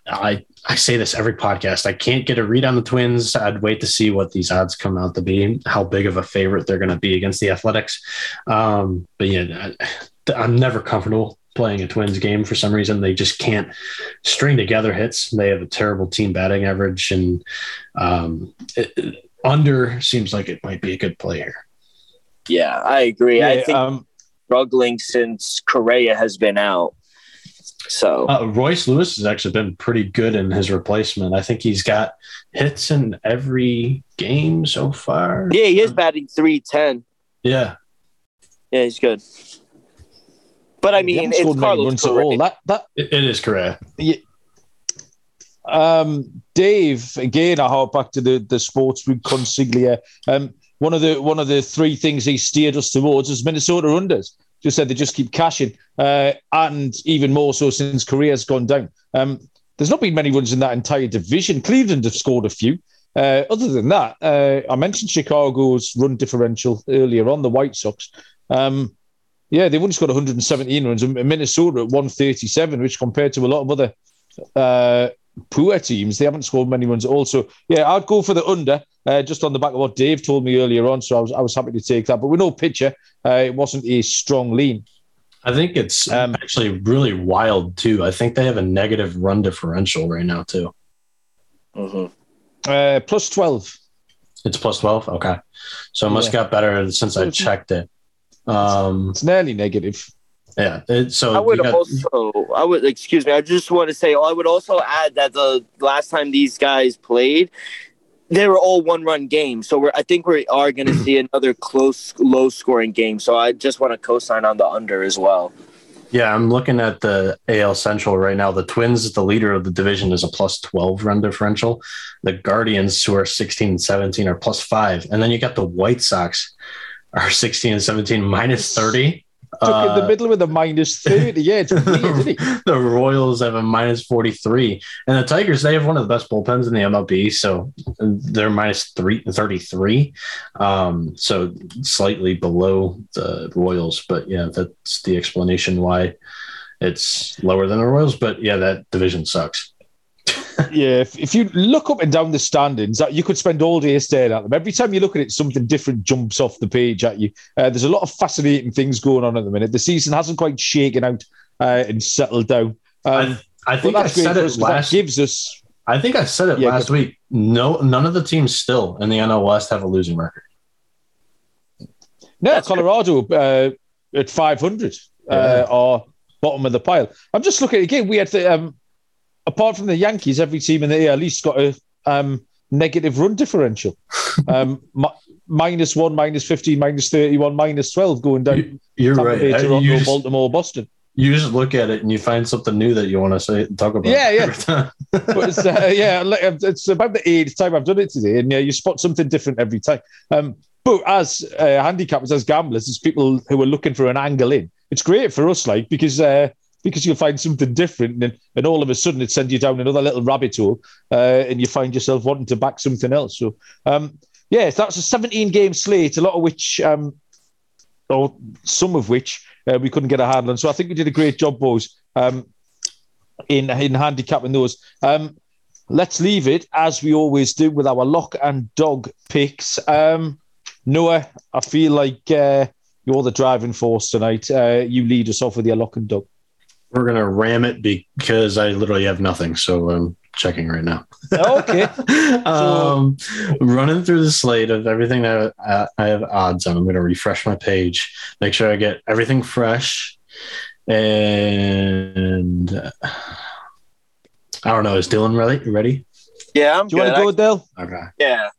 [SPEAKER 2] I I say this every podcast. I can't get a read on the Twins. I'd wait to see what these odds come out to be, how big of a favorite they're going to be against the Athletics. Um, but yeah, I'm never comfortable playing a Twins game for some reason. They just can't string together hits. They have a terrible team batting average, and um, it, under seems like it might be a good player.
[SPEAKER 3] Yeah, I agree. Yeah, I think um, struggling since Correa has been out. So
[SPEAKER 2] uh, Royce Lewis has actually been pretty good in his replacement. I think he's got hits in every game so far.
[SPEAKER 3] Yeah, he is batting three ten.
[SPEAKER 2] Yeah,
[SPEAKER 3] yeah, he's good. But I mean, it's Carlos
[SPEAKER 1] Correa. That that
[SPEAKER 2] it, it is correct.
[SPEAKER 1] Yeah. Um, Dave, again, I hark back to the the sports with consiglia. Um, one of the one of the three things he steered us towards is Minnesota unders. Just said they just keep cashing, uh, and even more so since Correa's gone down. Um, there's not been many runs in that entire division. Cleveland have scored a few. Uh, other than that, uh, I mentioned Chicago's run differential earlier on the White Sox. Um, yeah, they've only scored 117 runs. And Minnesota at 137, which compared to a lot of other uh, poor teams, they haven't scored many runs. Also, yeah, I'd go for the under, uh, just on the back of what Dave told me earlier on. So I was I was happy to take that. But with no pitcher, uh, it wasn't a strong lean.
[SPEAKER 2] I think it's um, actually really wild too. I think they have a negative run differential right now too.
[SPEAKER 1] Mm-hmm. Uh, plus twelve.
[SPEAKER 2] It's plus twelve. Okay, so it must yeah. got better since I checked it. Um,
[SPEAKER 1] it's nearly negative.
[SPEAKER 2] Yeah. It, so
[SPEAKER 3] I would got, also, I would excuse me. I just want to say, I would also add that the last time these guys played, they were all one run games. So we're, I think we are going to see another close, low scoring game. So I just want to co-sign on the under as well.
[SPEAKER 2] Yeah, I'm looking at the AL Central right now. The Twins, the leader of the division, is a plus 12 run differential. The Guardians, who are 16 and 17, are plus five. And then you got the White Sox, are 16 and 17, minus 30
[SPEAKER 1] stuck uh, in the middle with a minus 30. Yeah, it's weird,
[SPEAKER 2] the Royals have a minus 43. And the Tigers, they have one of the best bullpens in the MLB. So they're minus three, 33. Um, so slightly below the Royals. But yeah, that's the explanation why it's lower than the Royals. But yeah, that division sucks
[SPEAKER 1] yeah, if, if you look up and down the standings, you could spend all day staring at them. Every time you look at it, something different jumps off the page at you. Uh, there's a lot of fascinating things going on at the minute. The season hasn't quite shaken out uh, and settled down.
[SPEAKER 2] Um, I, I, think I said it last.
[SPEAKER 1] gives us.
[SPEAKER 2] I think I said it yeah, last week. No, none of the teams still in the NL West have a losing record.
[SPEAKER 1] No, That's Colorado uh, at 500 uh, yeah. are bottom of the pile. I'm just looking again. We had the um, apart from the Yankees, every team in the AL East got a um, negative run differential. Um, minus one, minus 15, minus 31, minus 12 going down.
[SPEAKER 2] You're Tampa
[SPEAKER 1] right.
[SPEAKER 2] Bay,
[SPEAKER 1] Toronto, just, Baltimore, Boston.
[SPEAKER 2] You just look at it and you find something new that you want to say talk about.
[SPEAKER 1] Yeah, yeah. but it's, uh, yeah, it's about the eighth time I've done it today, and yeah, you spot something different every time. Um, but as uh, handicappers, as gamblers, as people who are looking for an angle in, it's great for us, like because uh, because you'll find something different and, and all of a sudden it sends you down another little rabbit hole uh, and you find yourself wanting to back something else. So, um, yeah, that's a 17 game slate, a lot of which, um, or some of which, uh, we couldn't get a handle on. So I think we did a great job, boys, um, in, in handicapping those. Um, let's leave it as we always do with our lock and dog picks. Um, Noah, I feel like uh, you're the driving force tonight. Uh, you lead us off with your lock and dog.
[SPEAKER 2] We're gonna ram it because I literally have nothing, so I'm checking right now.
[SPEAKER 1] Okay.
[SPEAKER 2] um, running through the slate of everything that I, I have odds on. I'm gonna refresh my page, make sure I get everything fresh, and uh, I don't know. Is Dylan ready? Ready?
[SPEAKER 3] Yeah, I'm
[SPEAKER 1] Do you want to go, Dale?
[SPEAKER 2] Okay.
[SPEAKER 3] Yeah.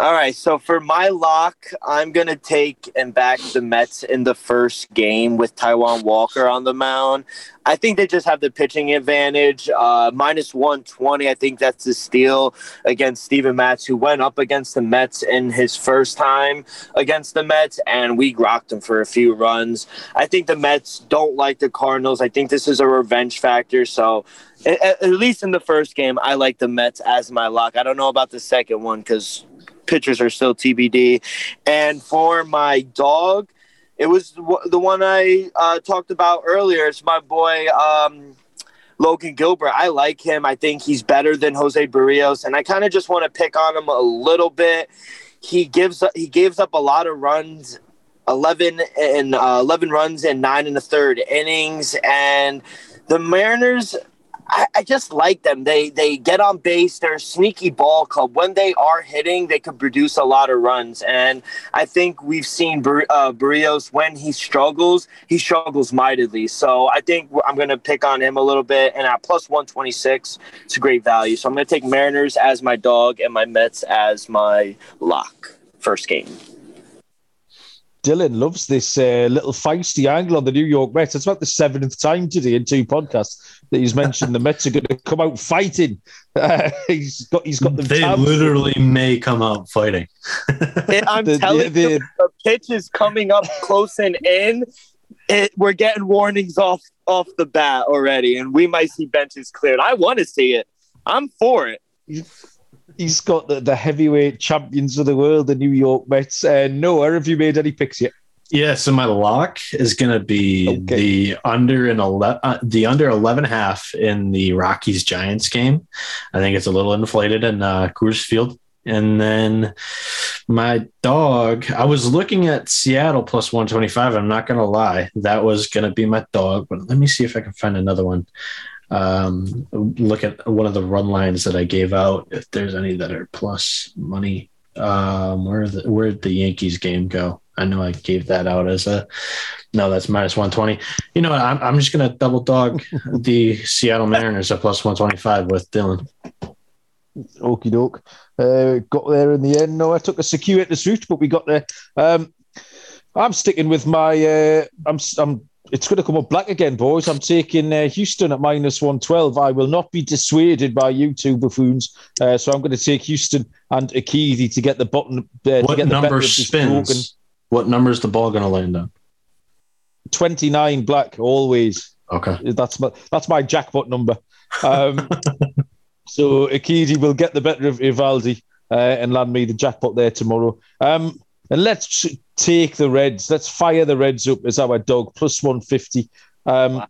[SPEAKER 3] All right, so for my lock, I'm gonna take and back the Mets in the first game with Taijuan Walker on the mound. I think they just have the pitching advantage. Uh, minus 120, I think that's the steal against Steven Matz, who went up against the Mets in his first time against the Mets, and we rocked him for a few runs. I think the Mets don't like the Cardinals. I think this is a revenge factor. So, at, at least in the first game, I like the Mets as my lock. I don't know about the second one because pitchers are still TBD. And for my dog, it was the one I uh, talked about earlier. It's my boy um, Logan Gilbert. I like him. I think he's better than Jose Berrios, and I kind of just want to pick on him a little bit. He gives he gives up a lot of runs 11 and uh, 11 runs in nine and a third innings and the mariners I, I, just like them. They they get on base. They're a sneaky ball club. When they are hitting, they could produce a lot of runs. And I think we've seen uh, Berrios when he struggles, he struggles mightily. So I think I'm going to pick on him a little bit. And at plus 126, it's a great value. So I'm going to take Mariners as my dog and my Mets as my lock. First game.
[SPEAKER 1] Dylan loves this uh, little feisty angle on the New York Mets. It's about the seventh time today in two podcasts that he's mentioned the Mets are going to come out fighting. Uh, he's got he's got them.
[SPEAKER 2] They
[SPEAKER 1] tabs.
[SPEAKER 2] literally may come out fighting.
[SPEAKER 3] I'm
[SPEAKER 1] The-
[SPEAKER 3] telling
[SPEAKER 1] the-
[SPEAKER 3] you, the pitch is coming up close and in. It, we're getting warnings off off the bat already, and we might see benches cleared. I want to see it. I'm for it.
[SPEAKER 1] He's got the, the heavyweight champions of the world, the New York Mets. Uh, Noah, have you made any picks yet?
[SPEAKER 2] Yeah, so my lock is going to be
[SPEAKER 1] Okay.
[SPEAKER 2] the under an 11 uh, the under 11 half in the Rockies Giants game. I think it's a little inflated in uh, Coors Field. And then my dog, I was looking at Seattle plus 125. I'm not going to lie. That was going to be my dog, but let me see if I can find another one. Um, look at one of the run lines that I gave out. If there's any that are plus money, um, where the where'd the Yankees game go? I know I gave that out as a no. That's minus one twenty. You know? I'm I'm just gonna double dog the Seattle Mariners at plus one twenty five with Dylan.
[SPEAKER 1] Okie doke. Uh, got there in the end. No, I took a circuitous route, but we got there. Um, I'm sticking with my. Uh, I'm. I'm. It's going to come up black again, boys. I'm taking uh, Houston at minus 112. I will not be dissuaded by you two buffoons. Uh, so I'm going to take Houston and Urquidy to get the button. Uh, to
[SPEAKER 2] What
[SPEAKER 1] get
[SPEAKER 2] number spins? What number is the ball gonna land on?
[SPEAKER 1] 29 black always.
[SPEAKER 2] Okay.
[SPEAKER 1] That's my that's my jackpot number. Um, so Urquidy will get the better of Eovaldi uh, and land me the jackpot there tomorrow. Um, and let's take the Reds. Let's fire the Reds up as our dog plus one fifty. Um,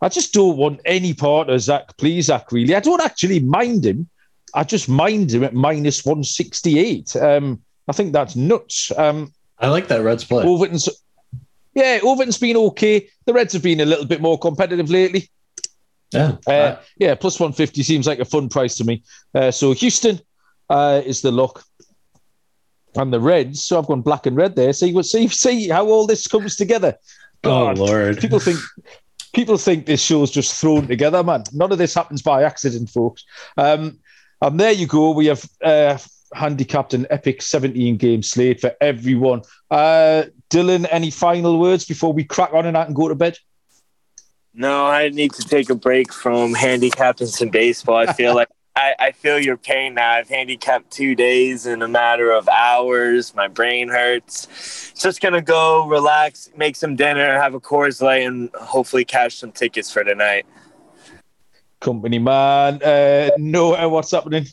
[SPEAKER 1] I just don't want any part of Zach. Please, Zach. Really, I don't actually mind him. I just mind him at minus one sixty eight. Um, I think that's nuts. Um,
[SPEAKER 2] I like that Reds play.
[SPEAKER 1] Overton's, yeah, Overton's been okay. The Reds have been a little bit more competitive lately.
[SPEAKER 2] Yeah.
[SPEAKER 1] Uh, yeah, plus 150 seems like a fun price to me. Uh, so Houston uh, is the lock. And the Reds, so I've gone black and red there. See what see see how all this comes together.
[SPEAKER 2] oh Lord.
[SPEAKER 1] people think people think this show's just thrown together, man. None of this happens by accident, folks. Um, and there you go. We have uh, handicapped an epic 17 game slate for everyone. Uh, Dylan, any final words before we crack on and I can go to bed?
[SPEAKER 3] No, I need to take a break from handicapping some baseball. I feel like I, I feel your pain now. I've handicapped two days in a matter of hours. My brain hurts. Just gonna go relax, make some dinner, have a Coors Light, and hopefully cash some tickets for tonight.
[SPEAKER 1] Company man, uh, Noah, what's happening?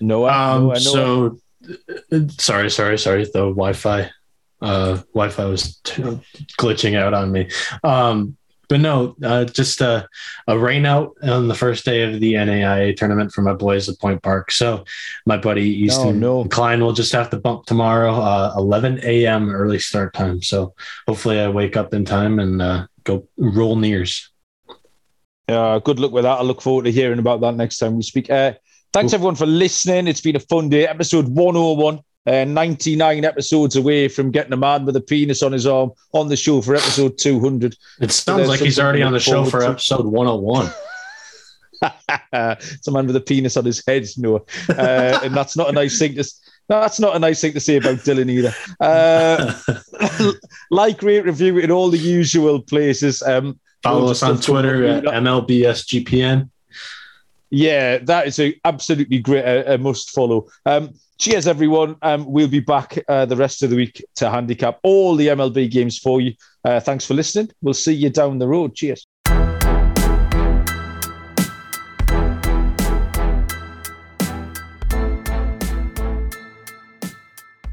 [SPEAKER 1] Noah,
[SPEAKER 2] Um,
[SPEAKER 1] Noah, Noah.
[SPEAKER 2] so uh, sorry, sorry, sorry. The Wi-Fi, uh, Wi-Fi was t- glitching out on me. Um, but no, uh, just a, a rain out on the first day of the NAIA tournament for my boys at Point Park. So my buddy Easton
[SPEAKER 1] no.
[SPEAKER 2] Klein will just have to bump tomorrow, uh, 11 a.m. early start time. So hopefully I wake up in time and uh, go roll nears.
[SPEAKER 1] Uh, good luck with that. I look forward to hearing about that next time we speak. Uh, thanks
[SPEAKER 2] Cool.
[SPEAKER 1] everyone for listening. It's been a fun day. Episode 101, uh, 99 episodes away from getting a man with a penis on his arm on the show for episode 200.
[SPEAKER 2] It sounds
[SPEAKER 1] there's
[SPEAKER 2] like he's already on the show for
[SPEAKER 1] to.
[SPEAKER 2] episode 101.
[SPEAKER 1] it's a man with a penis on his head, Noah. Uh, and that's not a nice thing to no, that's not a nice thing to say about Dylan either. Uh, like, rate, review in all the usual places. Um,
[SPEAKER 2] Follow us on Twitter at. MLBSGPN.
[SPEAKER 1] Yeah, that is a absolutely great, a, a must follow. Um, cheers, everyone. Um, we'll be back uh, the rest of the week to handicap all the MLB games for you. Uh, thanks for listening. We'll see you down the road. Cheers.